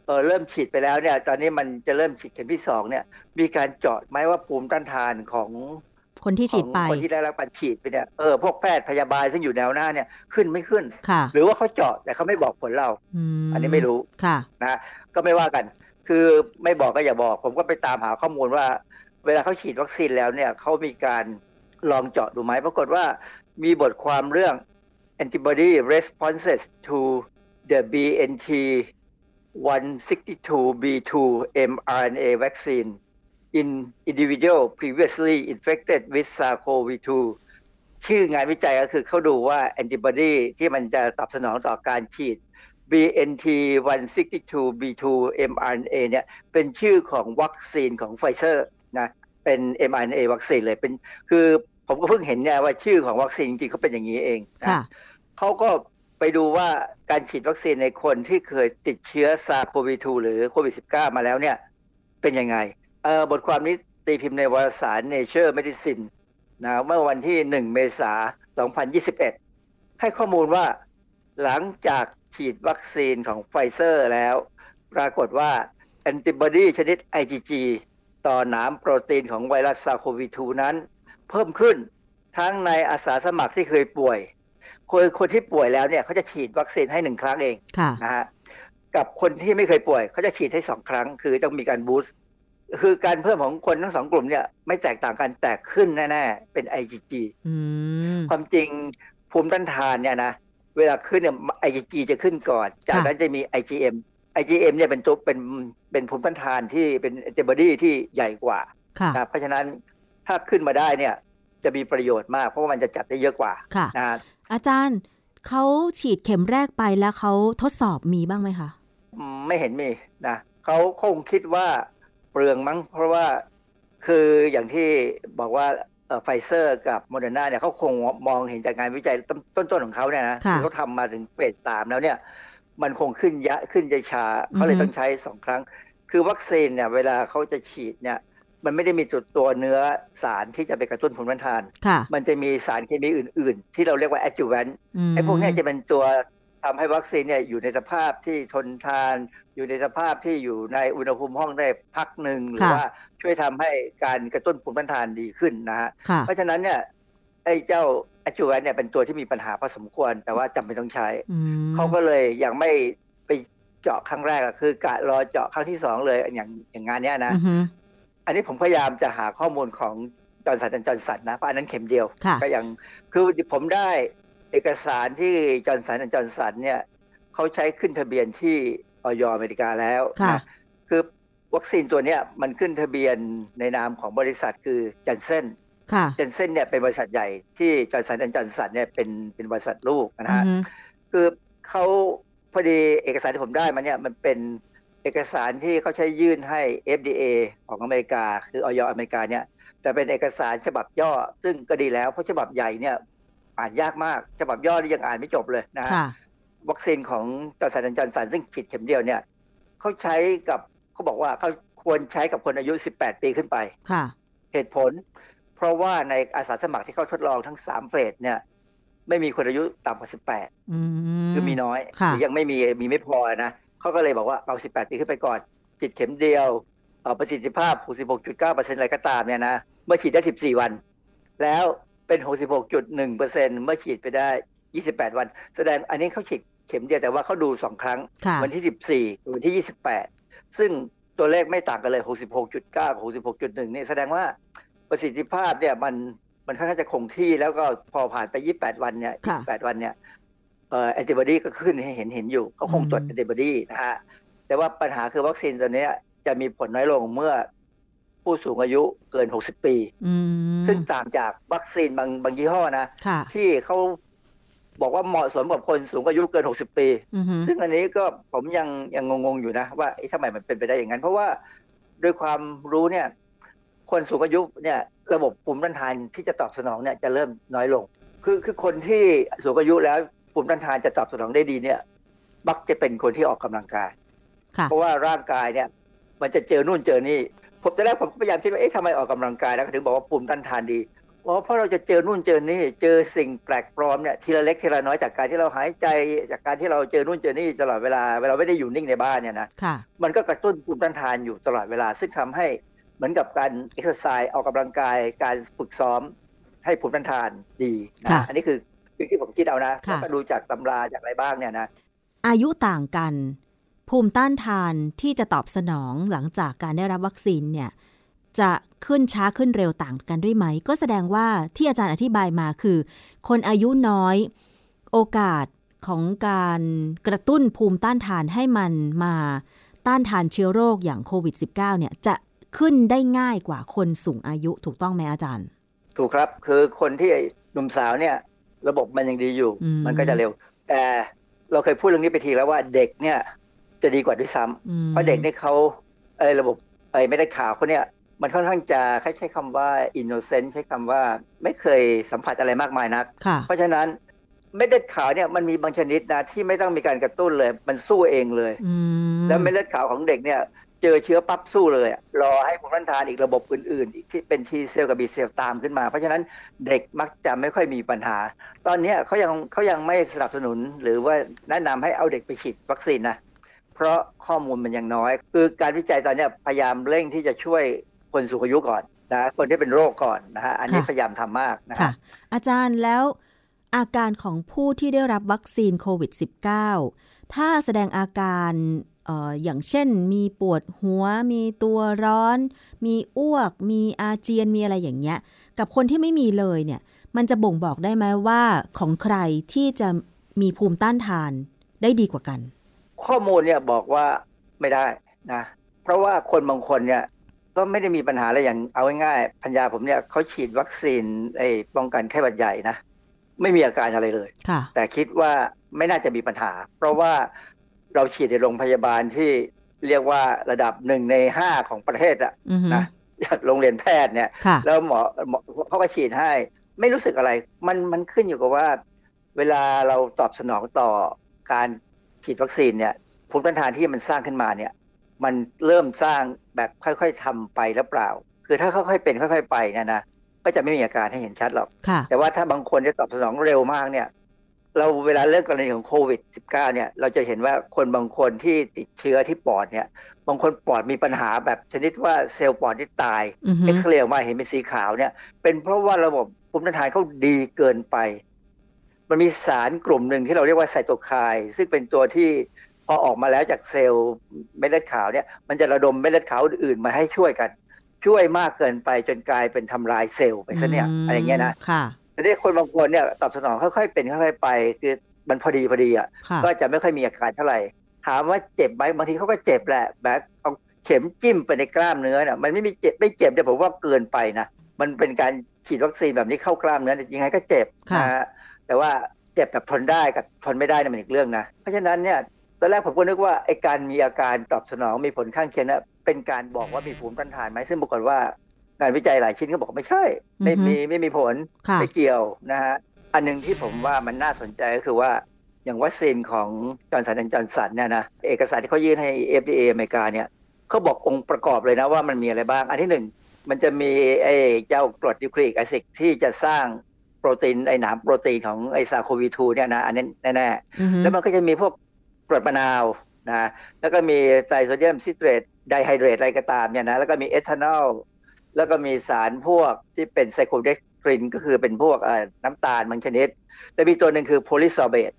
S8: เออเริ่มฉีดไปแล้วเนี่ย ตอนนี้มันจะเริ่มฉีดเข็มที่สองเนี่ย มีการเจาะไหมว่าภูมิต้านทานของ
S2: คนที่ฉีดไป
S8: ของคนที่ได้รับการฉีดไปเนี่ยเออพวกแพทย์พยาบาลซึ่งอยู่แนวหน้าเนี่ยขึ้นไม่ขึ้น
S2: ค่ะ
S8: หรือว่าเขาเจาะแต่เขาไม่บอกผลเรา
S2: ม
S8: อันนี้ไม่รู้
S2: ค่ะ
S8: นะก็ไม่ว่ากัน คือไม่บอกก็อย่าบอก ผมก็ไปตามหาข้อมูลว่า เวลาเขาฉีดวัคซีนแล้วเนี่ยเขามีการลองเจาะดูไหมปรากฏว่ามีบทความเรื่อง antibody responses to the BNT 162b2 mRNA vaccine in individual previously infected with SARS-CoV-2 ชื่องานวิจัยก็คือเขาดูว่าแอนติบอดีที่มันจะตอบสนองต่อการฉีด BNT 162 B2 mRNA เนี่ยเป็นชื่อของวัคซีนของไฟเซอร์นะเป็น mRNA วัคซีนเลยเป็นคือผมก็เพิ่งเห็นเนี่ยว่าชื่อของวัคซีนจริงๆเขาเป็นอย่างนี้เองนะเขาก็ไปดูว่าการฉีดวัคซีนในคนที่เคยติดเชื้อ SARS-CoV-2หรือโควิด -19 มาแล้วเนี่ยเป็นยังไง บทความนี้ตีพิมพ์ในวารสาร Nature Medicine นะเมื่อวันที่ 1 เมษายน 2021 ให้ข้อมูลว่าหลังจากฉีดวัคซีนของไฟเซอร์แล้ว ปรากฏว่าแอนติบอดีชนิด IgG ต่อหนามโปรตีนของไวรัส SARS-CoV-2นั้น เพิ่มขึ้นทั้งในอาสาสมัครที่เคยป่วย คนคนที่ป่วยแล้วเนี่ยเขาจะฉีดวัคซีนให้หนึ่งครั้งเองนะฮะกับคนที่ไม่เคยป่วยเขาจะฉีดให้สองครั้ง คือต้องมีการ boost คือการเพิ่มของคนทั้งสองกลุ่มเนี่ยไม่แตกต่างกันแต่ขึ้นแน่ๆเป็น IgG ความจริงภูมิต้านทานเนี่ยนะเวลาขึ้นเนี่ย IgG จะขึ้นก่อน จากนั้นจะมี IgM IgM เนี่ยเป็นตัวเป็นเป็นภูมิต้านทานที่เป็นแอนติบอดีที่ใหญ่กว่านะเพราะฉะนั้นถ้าขึ้นมาได้เนี่ยจะมีประโยชน์มาก เพราะว่ามันจะจับได้เยอะกว่า
S2: ค่ะ
S8: นะ
S2: อาจารย์เขาฉีดเข็มแรกไปแล้วเขาทดสอบมีบ้างไหมคะ
S8: ไม่เห็นมีนะเขาคงคิดว่า เปลืองมั้ง เพราะว่าคืออย่างที่บอกว่าไฟเซอร์กับโมเดอร์นาเนี่ยเขาคงมองเห็นจากงานวิจัยต้นๆของเขาเนี่ยนะเขาทำมาถึงเฟสสามแล้วเนี่ย มันคงขึ้นช้าขึ้นใจช้าเขาเลยต้องใช้สองครั้ง คือวัคซีนเนี่ย เวลาเขาจะฉีดเนี่ย มันไม่ได้มีสุดตัวเนื้อสารที่จะไปกระตุ้นภูมิต้านทาน มันจะมีสารเคมีอื่น ๆ ที่เราเรียกว่า adjuvant ไอ้พวกนี้จะเป็นตัว ทำให้วัคซีนเนี่ยอยู่ในสภาพที่ทนทาน อยู่ในสภาพที่อยู่ในอุณหภูมิห้องได้พักหนึ่งหรือว่าช่วยทำให้การกระตุ้นภูมิต้านทานดีขึ้นนะฮะเพราะฉะนั้นเนี่ยไอ้เจ้า adjuvant เนี่ยเป็นตัวที่มีปัญหาพอสมควร แต่ว่าจำเป็นต้องใช้ เขาก็เลยยังไม่ไปเจาะครั้งแรกคือกะรอเจาะครั้งที่สองเลยอย่างอย่างงานเนี้ยนะอันนี้ผมพยายามจะหาข้อมูลของจอห์นสันจอร์นสันนะเพราะอันนั้นเข็มเดียวก็ยังคือผมได้ เอกสารที่จอห์นสันจอห์นสันเนี่ยเขาใช้ขึ้นทะเบียนที่อย.อเมริกาแล้วนะคือวัคซีนตัวเนี้ยมันขึ้นทะเบียนในนามของบริษัทคือแจนเซนแจนเซนเนี่ยเป็นบริษัทใหญ่ที่จอห์นสันจอห์นสันเนี่ยเป็นเป็นบริษัทลูกนะฮะคือเขาพอดีเอกสารที่ผมได้มาเนี่ยมันเป็นเอกสารที่เขาใช้ยื่นให้ FDA ของอเมริกา คืออย.อเมริกาเนี่ยแต่เป็นเอกสารฉบับย่อซึ่งก็ดีแล้วเพราะฉบับใหญ่เนี่ย อ่านยากมากฉบับย่อที่ยังอ่านไม่จบเลยนะวัคซีนของจอร์สันจอร์สันซึ่งฉีดเข็มเดียวเนี่ยเขาใช้กับเขาบอกว่าเขาควรใช้กับคนอายุ 18 ปีขึ้นไป
S2: ค่ะ
S8: เหตุผล เพราะว่าในอาสาสมัครที่เขาทดลองทั้งสามเฟสเนี่ย ไม่มีคนอายุต่ำกว่า 18 คือมีน้อยยังไม่มีมีไม่พอนะเขาก็เลยบอกว่าเอา 18 ปีขึ้นไปก่อนฉีดเข็มเดียวประสิทธิภาพ 66.9%อะไรก็ตามเนี่ยนะเมื่อฉีดได้ 14 วัน แล้ว เป็น 66.1%เมื่อฉีดไปได้ 28 วัน แสดงอันนี้เขาฉีดเข็มเดียวแต่ว่าเขาดูสองครั้ง วันที่ 14วันที่ 28 ซึ่งตัวเลขไม่ต่างกันเลย 66.9 กับ66.1นี่แสดงว่าประสิทธิภาพเนี่ยมันมันค่อนข้างจะคงที่แล้วก็พอผ่านไป 28 วันเนี่ย28 วันเนี่ยเอ่อแอนติบอดีก็ขึ้นให้เห็นเห็นอยู่เขาคงตรวจแอนติบอดีนะฮะแต่ว่าปัญหาคือวัคซีนตัวนี้จะมีผลน้อยลงเมื่อ ผู้สูงอายุเกิน 60 ปี ซึ่งต่างจากวัคซีนบางบางยี่ห้อนะที่เขาบอกว่าเหมาะสมกับคนสูงอายุเกิน 60 ปี ซึ่งอันนี้ก็ผมยังยังงงๆอยู่นะ ว่าทำไมมันเป็นไปได้อย่างนั้น เพราะว่าด้วยความรู้เนี่ย คนสูงอายุเนี่ย ระบบภูมิต้านทานที่จะตอบสนองเนี่ยจะเริ่มน้อยลง คือคือคนที่สูงอายุแล้วภูมิต้านทานจะตอบสนองได้ดีเนี่ยมักจะเป็นคนที่ออกกำลังกาย เพราะว่าร่างกายเนี่ย มันจะเจอนู่นเจอนี่ ผมแต่แรกผมพยายามคิดว่าเอ๊ะทำไมออกกำลังกายแล้วถึงบอกว่าภูมิต้านทานดีเพราะเพราะเราจะเจอนู่นเจอนี่เจอสิ่งแปลกปลอมเนี่ยทีละเล็กทีละน้อยจากการที่เราหายใจจากการที่เราเจอนู่นเจอนี่ตลอดเวลาเวลาไม่ได้อยู่นิ่งในบ้านเนี่ยนะมันก็กระตุ้นภูมิต้านทานอยู่ตลอดเวลา ซึ่งทำให้เหมือนกับการเอ็กซ์ไซส์ออกกำลังกายการฝึกซ้อมให้ภูมิต้านทานดีนะอันนี้คือคือที่ผมคิดเอานะก็ดูจากตำราจากอะไรบ้างเนี่ยนะ
S2: อายุต่างกัน ภูมิต้านทานที่จะตอบสนองหลังจากการได้รับวัคซีนเนี่ยจะขึ้นช้าขึ้นเร็วต่างกันด้วยไหม ก็แสดงว่าที่อาจารย์อธิบายมาคือ คนอายุน้อยโอกาสของการกระตุ้นภูมิต้านทานให้มันมาต้านทานเชื้อโรคอย่างโควิด -19 เนี่ยจะขึ้นได้ง่ายกว่าคนสูงอายุถูกต้องไหมอาจารย์
S8: ถูกครับคือคนที่หนุ่มสาวเนี่ย ระบบมันยังดีอยู่
S2: อืม
S8: มันก็จะเร็ว แต่เราเคยพูดเรื่องนี้ไปทีแล้วว่าเด็กเนี่ย จะดีกว่าด้วยซ้ำ
S2: อืม
S8: เพราะเด็กเนี่ยเขาเออระบบไอ้ไม่ได้ข่าวเขาเนี่ยมันค่อนข้างจะใช้คำว่า innocent ใช้คำว่าไม่เคยสัมผัสอะไรมากมายนัก
S2: ค่ะ
S8: เพราะฉะนั้นเม็ดเลือดขาวเนี่ยมันมีบางชนิดนะที่ไม่ต้องมีการกระตุ้นเลย มันสู้เองเลย
S2: อืม
S8: แล้วเม็ดเลือดขาวของเด็กเนี่ย เจอเชื้อปั๊บสู้เลยอะรอให้ภูมิต้านทานอีกระบบอื่นๆ อีกที่เป็น T cell กับ B cell ตามขึ้นมา เพราะฉะนั้นเด็กมักจะไม่ค่อยมีปัญหา ตอนเนี้ยเขายังเขายังไม่สนับสนุนหรือว่าแนะนำให้เอาเด็กไปฉีดวัคซีนนะเพ ราะข้อมูลมันยังน้อย คือการวิจัยตอนเนี้ยพยายามเร่งที่จะช่วยคนสูงอายุก่อนนะคนที่เป็นโรคก่อนนะฮะอันนี้
S2: ค่ะ
S8: พยายามทำมากนะ
S2: ค่ะ
S8: ฮะ
S2: อาจารย์แล้วอาการของผู้ที่ได้รับวัคซีนโควิด -19 ถ้าแสดงอาการเอออย่างเช่นมีปวดหัว มีตัวร้อน มีอ้วก มีอาเจียนมีอะไรอย่างเงี้ย กับคนที่ไม่มีเลยเนี่ย มันจะบ่งบอกได้ไหมว่าของใครที่จะมีภูมิต้านทานได้ดีกว่ากัน
S8: ข้อมูลเนี่ยบอกว่าไม่ได้นะ เพราะว่าคนบางคนเนี่ยก็ไม่ได้มีปัญหาอะไรอย่างเอาง่ายๆพัญญาผมเนี่ยเขาฉีดวัคซีนไอ้ป้องกันไข้หวัดใหญ่นะไม่มีอาการอะไรเลย
S2: ค่ะ
S8: แต่คิดว่าไม่น่าจะมีปัญหา เพราะว่าเราฉีดในโรงพยาบาลที่เรียกว่าระดับหนึ่งในห้าของประเทศอะ
S2: อือฮึ
S8: นะจากโรงเรียนแพทย์เนี่ย
S2: ค่ะ
S8: แล้วหมอหมอเขาก็ฉีดให้ ไม่รู้สึกอะไร มันมันขึ้นอยู่กับว่า เวลาเราตอบสนองต่อการ ฉีดวัคซีนเนี่ยภูมิต้านทานที่มันสร้างขึ้นมาเนี่ย มันเริ่มสร้างแบบค่อยๆทำไปแล้วเปล่า คือถ้าค่อยๆเป็นค่อย ๆ ไปเนี่ยนะก็จะไม่มีอาการให้เห็นชัดหรอก
S2: ค่ะ
S8: แต่ว่าถ้าบางคนจะตอบสนองเร็วมากเนี่ย เราเวลาเรื่องกรณีของโควิด -19 เนี่ย เราจะเห็นว่าคนบางคนที่ติดเชื้อที่ปอดเนี่ย บางคนปอดมีปัญหาแบบชนิดว่าเซลล์ปอดที่ตาย
S2: อือฮึ
S8: เอ็กซเรย์ออกมาเห็นเป็นสีขาวเนี่ย เป็นเพราะว่าระบบภูมิต้านทานเขาดีเกินไป มันมีสารกลุ่มหนึ่งที่เราเรียกว่าไซโตไคน์ซึ่งเป็นตัวที่พอออกมาแล้วจากเซลล์เม็ดเลือดขาวเนี่ยมันจะระดมเม็ดเลือดขาวอื่นๆมาให้ช่วยกัน ช่วยมากเกินไปจนกลายเป็นทำลายเซลล์ไปซะเนี่ยอะไรอย่างเงี้ยนะ
S2: ค่ะ
S8: แต่ที่คนบางคนเนี่ยตอบสนองค่อยๆเป็นค่อยๆไป คือมันพอดีพอดีอะ
S2: ค่ะ
S8: ก็จะไม่ค่อยมีอาการเท่าไหร่ถามว่าเจ็บไหมบางทีเขาก็เจ็บแหละแบบเอาเข็มจิ้มไปในกล้ามเนื้อเนี่ยมันไม่มีเจ็บไม่เจ็บแต่ผมว่าเกินไปนะมันเป็นการฉีดวัคซีนแบบนี้เข้ากล้ามเนื้อยังไงก็เจ็บ
S2: ค่ะ
S8: นะฮะ แต่ว่าเจ็บแบบทนได้กับทนไม่ได้เนี่ยมันอีกเรื่องนะ เพราะฉะนั้นเนี่ยตอนแรกผมก็นึกว่าไอ้การมีอาการตอบสนองมีผลข้างเคียงเนี่ยเป็นการบอกว่ามีภูมิต้านทานไหมซึ่งปรากฏว่างานวิจัยหลายชิ้นก็บอกไม่ใช่ ไม่
S2: อือฮึ
S8: มีไม่มีผล
S2: ค่ะ
S8: ไม่เกี่ยวนะฮะอันหนึ่งที่ผมว่ามันน่าสนใจก็คือว่าอย่างวัคซีนของจอห์นสันจอห์นสันเนี่ยนะเอกสารที่เขายื่นให้ FDA อเมริกาเนี่ยเขาบอกองค์ประกอบเลยนะว่ามันมีอะไรบ้าง อันที่หนึ่งมันจะมีไอ้เจ้ากรด nucleic acid ที่จะสร้าง โปรตีนไอ้หนามโปรตีนของไอ้ SARS-CoV-2เนี่ยนะอันนี้แน่ๆ
S2: อือฮึ
S8: แล้วมันก็จะมีพวกกรดมะนาวนะแล้วก็มี trisodium citrate dihydrate อะไรก็ตามเนี่ยนะแล้วก็มี ethanol แล้วก็มีสารพวกที่เป็น cyclodextrin ก็คือเป็นพวกเอ่อน้ำตาลบางชนิด แต่มีตัวหนึ่งคือ polysorbate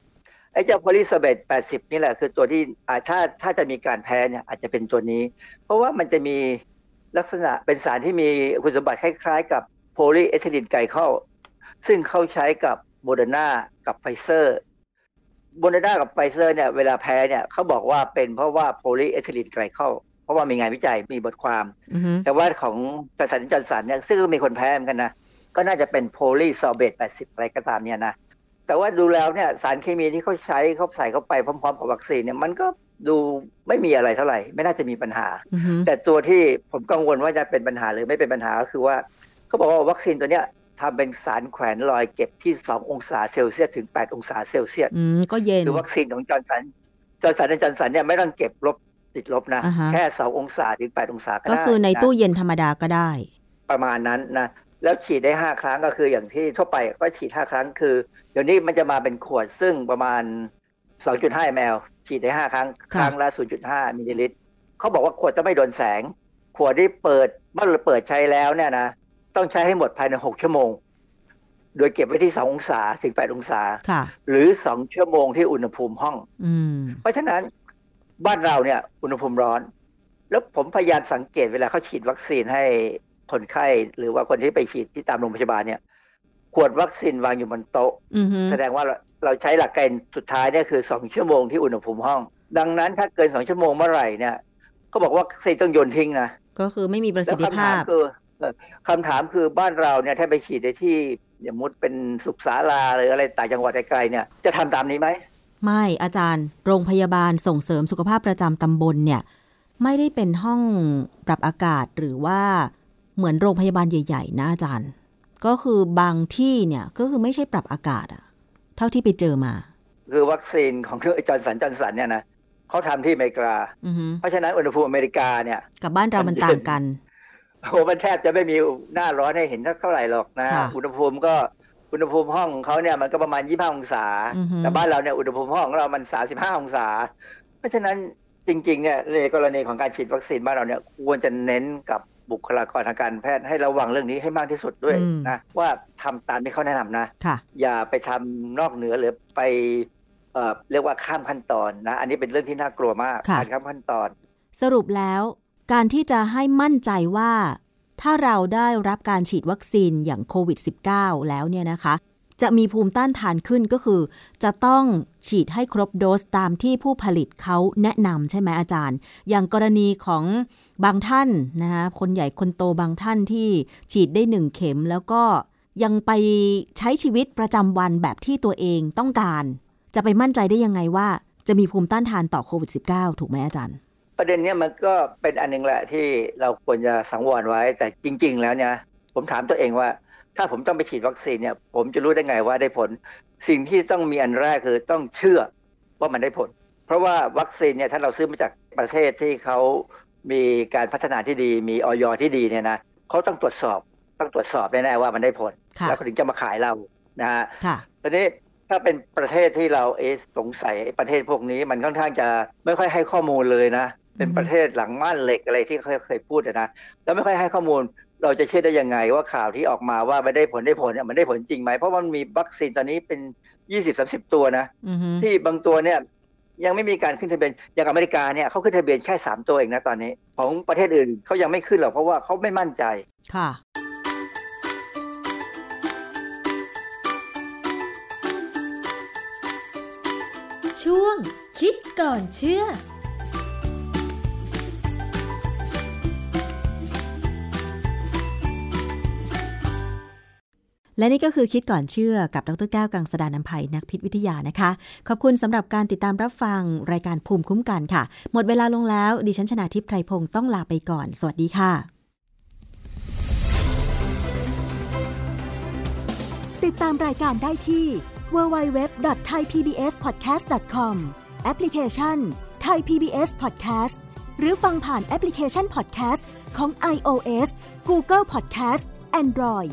S8: 80 ไอ้เจ้า polysorbate 80 นี่แหละคือตัวที่อ่าถ้าถ้าจะมีการแพ้เนี่ยอาจจะเป็นตัวนี้ เพราะว่ามันจะมีลักษณะเป็นสารที่มีคุณสมบัติคล้ายๆ กับ polyethylene glycol ซึ่งเขาใช้กับโมเดอร์นากับไฟเซอร์โมเดอร์นากับไฟเซอร์เนี่ยเวลาแพ้เนี่ยเขาบอกว่าเป็นเพราะว่า polyethylene glycol เพราะว่ามีงานวิจัยมีบทความ
S2: อือฮึ
S8: แต่ว่าของจอห์นสันจอห์นสันเนี่ยซึ่งก็มีคนแพ้เหมือนกันนะก็น่าจะเป็น polysorbate 80 อะไรก็ตามเนี่ยนะแต่ว่าดูแล้วเนี่ยสารเคมีที่เขาใช้เขาใส่เข้าไปพร้อมๆกับวัคซีนเนี่ยมันก็ดูไม่มีอะไรเท่าไหร่ ไม่น่าจะมีปัญหา
S2: อือฮึ
S8: แต่ตัวที่ผมกังวลว่าจะเป็นปัญหาหรือไม่เป็นปัญหาก็คือว่าเขาบอกว่าวัคซีนตัวเนี้ย ทำเป็นสารแขวนลอยเก็บที่ 2 องศาเซลเซียสถึง 8 องศาเซลเซียส
S2: อืมก็เย็น
S8: คือวัคซีนของจอห์นสันจอร์นสันและจอห์นสันเนี่ยไม่ต้องเก็บลบติดลบนะ
S2: อ่าฮะ
S8: แค่ 2 องศาถึง 8 องศาก็
S2: ก็
S8: ได้
S2: คือใน
S8: นะ
S2: ตู้เย็นธรรมดาก็ได้
S8: ประมาณนั้นนะแล้วฉีดได้ 5 ครั้งก็คืออย่างที่ทั่วไปก็ฉีด 5 ครั้งคือ เดี๋ยวนี้มันจะมาเป็นขวดซึ่งประมาณ 2.5 ml ฉีดได้ 5 ครั้ง ครั้งละ 0.5 มิลลิลิตรเขาบอกว่าขวดจะไม่โดนแสง ขวดที่เปิดเมื่อเราเปิดใช้แล้วเนี่ยนะ ต้องใช้ให้หมดภายใน6ชั่วโมง โดยเก็บไว้ที่2องศาถึง8องศา
S2: ค่ะ
S8: หรือ2ชั่วโมงที่อุณหภูมิห้อง
S2: อืม
S8: เพราะฉะนั้นบ้านเราเนี่ย อุณหภูมิร้อน แล้วผมพยายามสังเกตเวลาเขาฉีดวัคซีนให้คนไข้ หรือว่าคนที่ไปฉีดที่ตามโรงพยาบาลเนี่ย ขวดวัคซีนวางอยู่บนโต๊ะ
S2: อือฮึ
S8: แสดงว่าเราเราใช้หลักเกณฑ์สุดท้ายเนี่ยคือสองชั่วโมงที่อุณหภูมิห้อง ดังนั้นถ้าเกินสองชั่วโมงเมื่อไหร่เนี่ยเขาบอกว่าวัคซีนต้องโยนทิ้งนะ
S2: ก็คือไม่มีประ
S8: แล้
S2: สิ
S8: ว
S2: ทธิ
S8: คำถา
S2: ภามพ
S8: คือเอ่อ คำถามคือบ้านเราเนี่ยถ้าไปฉีดในที่สมมติเป็นสุขศาลาหรืออะไรต่างจังหวัดไกลๆเนี่ยจะทำตามนี้ไหม
S2: ไม่อาจารย์ โรงพยาบาลส่งเสริมสุขภาพประจำตำบลเนี่ยไม่ได้เป็นห้องปรับอากาศหรือว่าเหมือนโรงพยาบาลใหญ่ ๆ นะอาจารย์ ก็คือบางที่เนี่ยก็คือไม่ใช่ปรับอากาศอะเท่าที่ไปเจอมา
S8: คือวัคซีนของ Johnson Johnson เนี่ยนะเขาทำที่อเมริกา
S2: อือฮึ
S8: เพราะฉะนั้นอุณหภูมิอเมริกาเนี่ย
S2: กับบ้านเรามันต่างกัน
S8: โอ้มันแทบจะไม่มีหน้าร้อนให้เห็นเท่าไหร่หรอกนะ
S2: ค่ะ
S8: อุณหภูมิก็อุณหภูมิห้องของเขาเนี่ยมันก็ประมาณ 25 องศา
S2: อือฮึ
S8: แต่บ้านเราเนี่ยอุณหภูมิห้องของเรามัน 35 องศา เพราะฉะนั้นจริงๆเนี่ยในกรณีของการฉีดวัคซีนบ้านเราเนี่ยควรจะเน้นกับบุคลากรทางการแพทย์ให้ระวังเรื่องนี้ให้มากที่สุดด้วย
S2: อืม
S8: นะว่าทำตามที่เขาแนะนำนะ
S2: ค่ะ
S8: อย่าไปทำนอกเหนือหรือไปเอ่อเรียกว่าข้ามขั้นตอนนะ อันนี้เป็นเรื่องที่น่ากลัวมาก
S2: ค่ะ
S8: การข้ามขั้นตอน
S2: สรุปแล้ว การที่จะให้มั่นใจว่า ถ้าเราได้รับการฉีดวัคซีนอย่างโควิด -19 แล้วเนี่ยนะคะ จะมีภูมิต้านทานขึ้นก็คือ จะต้องฉีดให้ครบโดสตามที่ผู้ผลิตเขาแนะนำใช่ไหมอาจารย์ อย่างกรณีของบางท่านนะคะคนใหญ่คนโตบางท่านที่ฉีดได้หนึ่งเข็มแล้วก็ยังไปใช้ชีวิตประจำวันแบบที่ตัวเองต้องการ จะไปมั่นใจได้ยังไงว่า จะมีภูมิต้านทานต่อโควิด -19 ถูกไหมอาจารย์
S8: ประเด็นเนี้ยมันก็เป็นอันหนึงแหละที่เราควรจะสังวรไว้ แต่จริง ๆ แล้วเนี่ยผมถามตัวเองว่า ถ้าผมต้องไปฉีดวัคซีนเนี่ย ผมจะรู้ได้ไงว่าได้ผล สิ่งที่ต้องมีอันแรกคือต้องเชื่อว่ามันได้ผล เพราะว่าวัคซีนเนี่ยถ้าเราซื้อมาจากประเทศที่เขามีการพัฒนาที่ดี มีออยที่ดีเนี่ยนะเขาต้องตรวจสอบต้องตรวจสอบแน่ๆว่ามันได้ผล
S2: ค่ะ
S8: แล้วเขาถึงจะมาขายเรานะฮะ
S2: ค่ะ
S8: ตอนนี้ถ้าเป็นประเทศที่เราเอะสงสัยประเทศพวกนี้ มันค่อนข้างจะไม่ค่อยให้ข้อมูลเลยนะ เป็น
S2: อือฮึ
S8: ประเทศหลังม่านเหล็กอะไรที่เคยเคยพูดอะนะแล้วไม่ค่อยให้ข้อมูลเราจะเชื่อได้ยังไงว่าข่าวที่ออกมาว่าไม่ได้ผลได้ผลเนี่ยมันได้ผลจริงไหมเพราะมันมีวัคซีนตอนนี้เป็นยี่สิบสาสิบตัวนะ
S2: อือฮึ
S8: ที่บางตัวเนี่ยยังไม่มีการขึ้นทะเบียนอย่างอเมริกาเนี่ยเขาขึ้นทะเบียนแค่สามตัวเองนะตอนนี้ ของประเทศอื่นเขายังไม่ขึ้นหรอกเพราะว่าเขาไม่มั่นใจ
S2: ค่ะ
S9: ช่วงคิดก่อนเชื่อ
S2: และนี่ก็คือคิดก่อนเชื่อกับดรแก้วกังสดานนภัยนักพิษวิทยานะคะ ขอบคุณสำหรับการติดตามรับฟังรายการภูมิคุ้มกันค่ะ หมดเวลาลงแล้ว ดิฉันชนะทิพไพรพงศ์ต้องลาไปก่อน สวัสดีค่ะ
S10: ติดตามรายการได้ที่ www.thaipbspodcast.com แอปพลิเคชัน Thai PBS Podcast หรือฟังผ่านแอปพลิเคชัน Podcast ของ iOS Google Podcast Android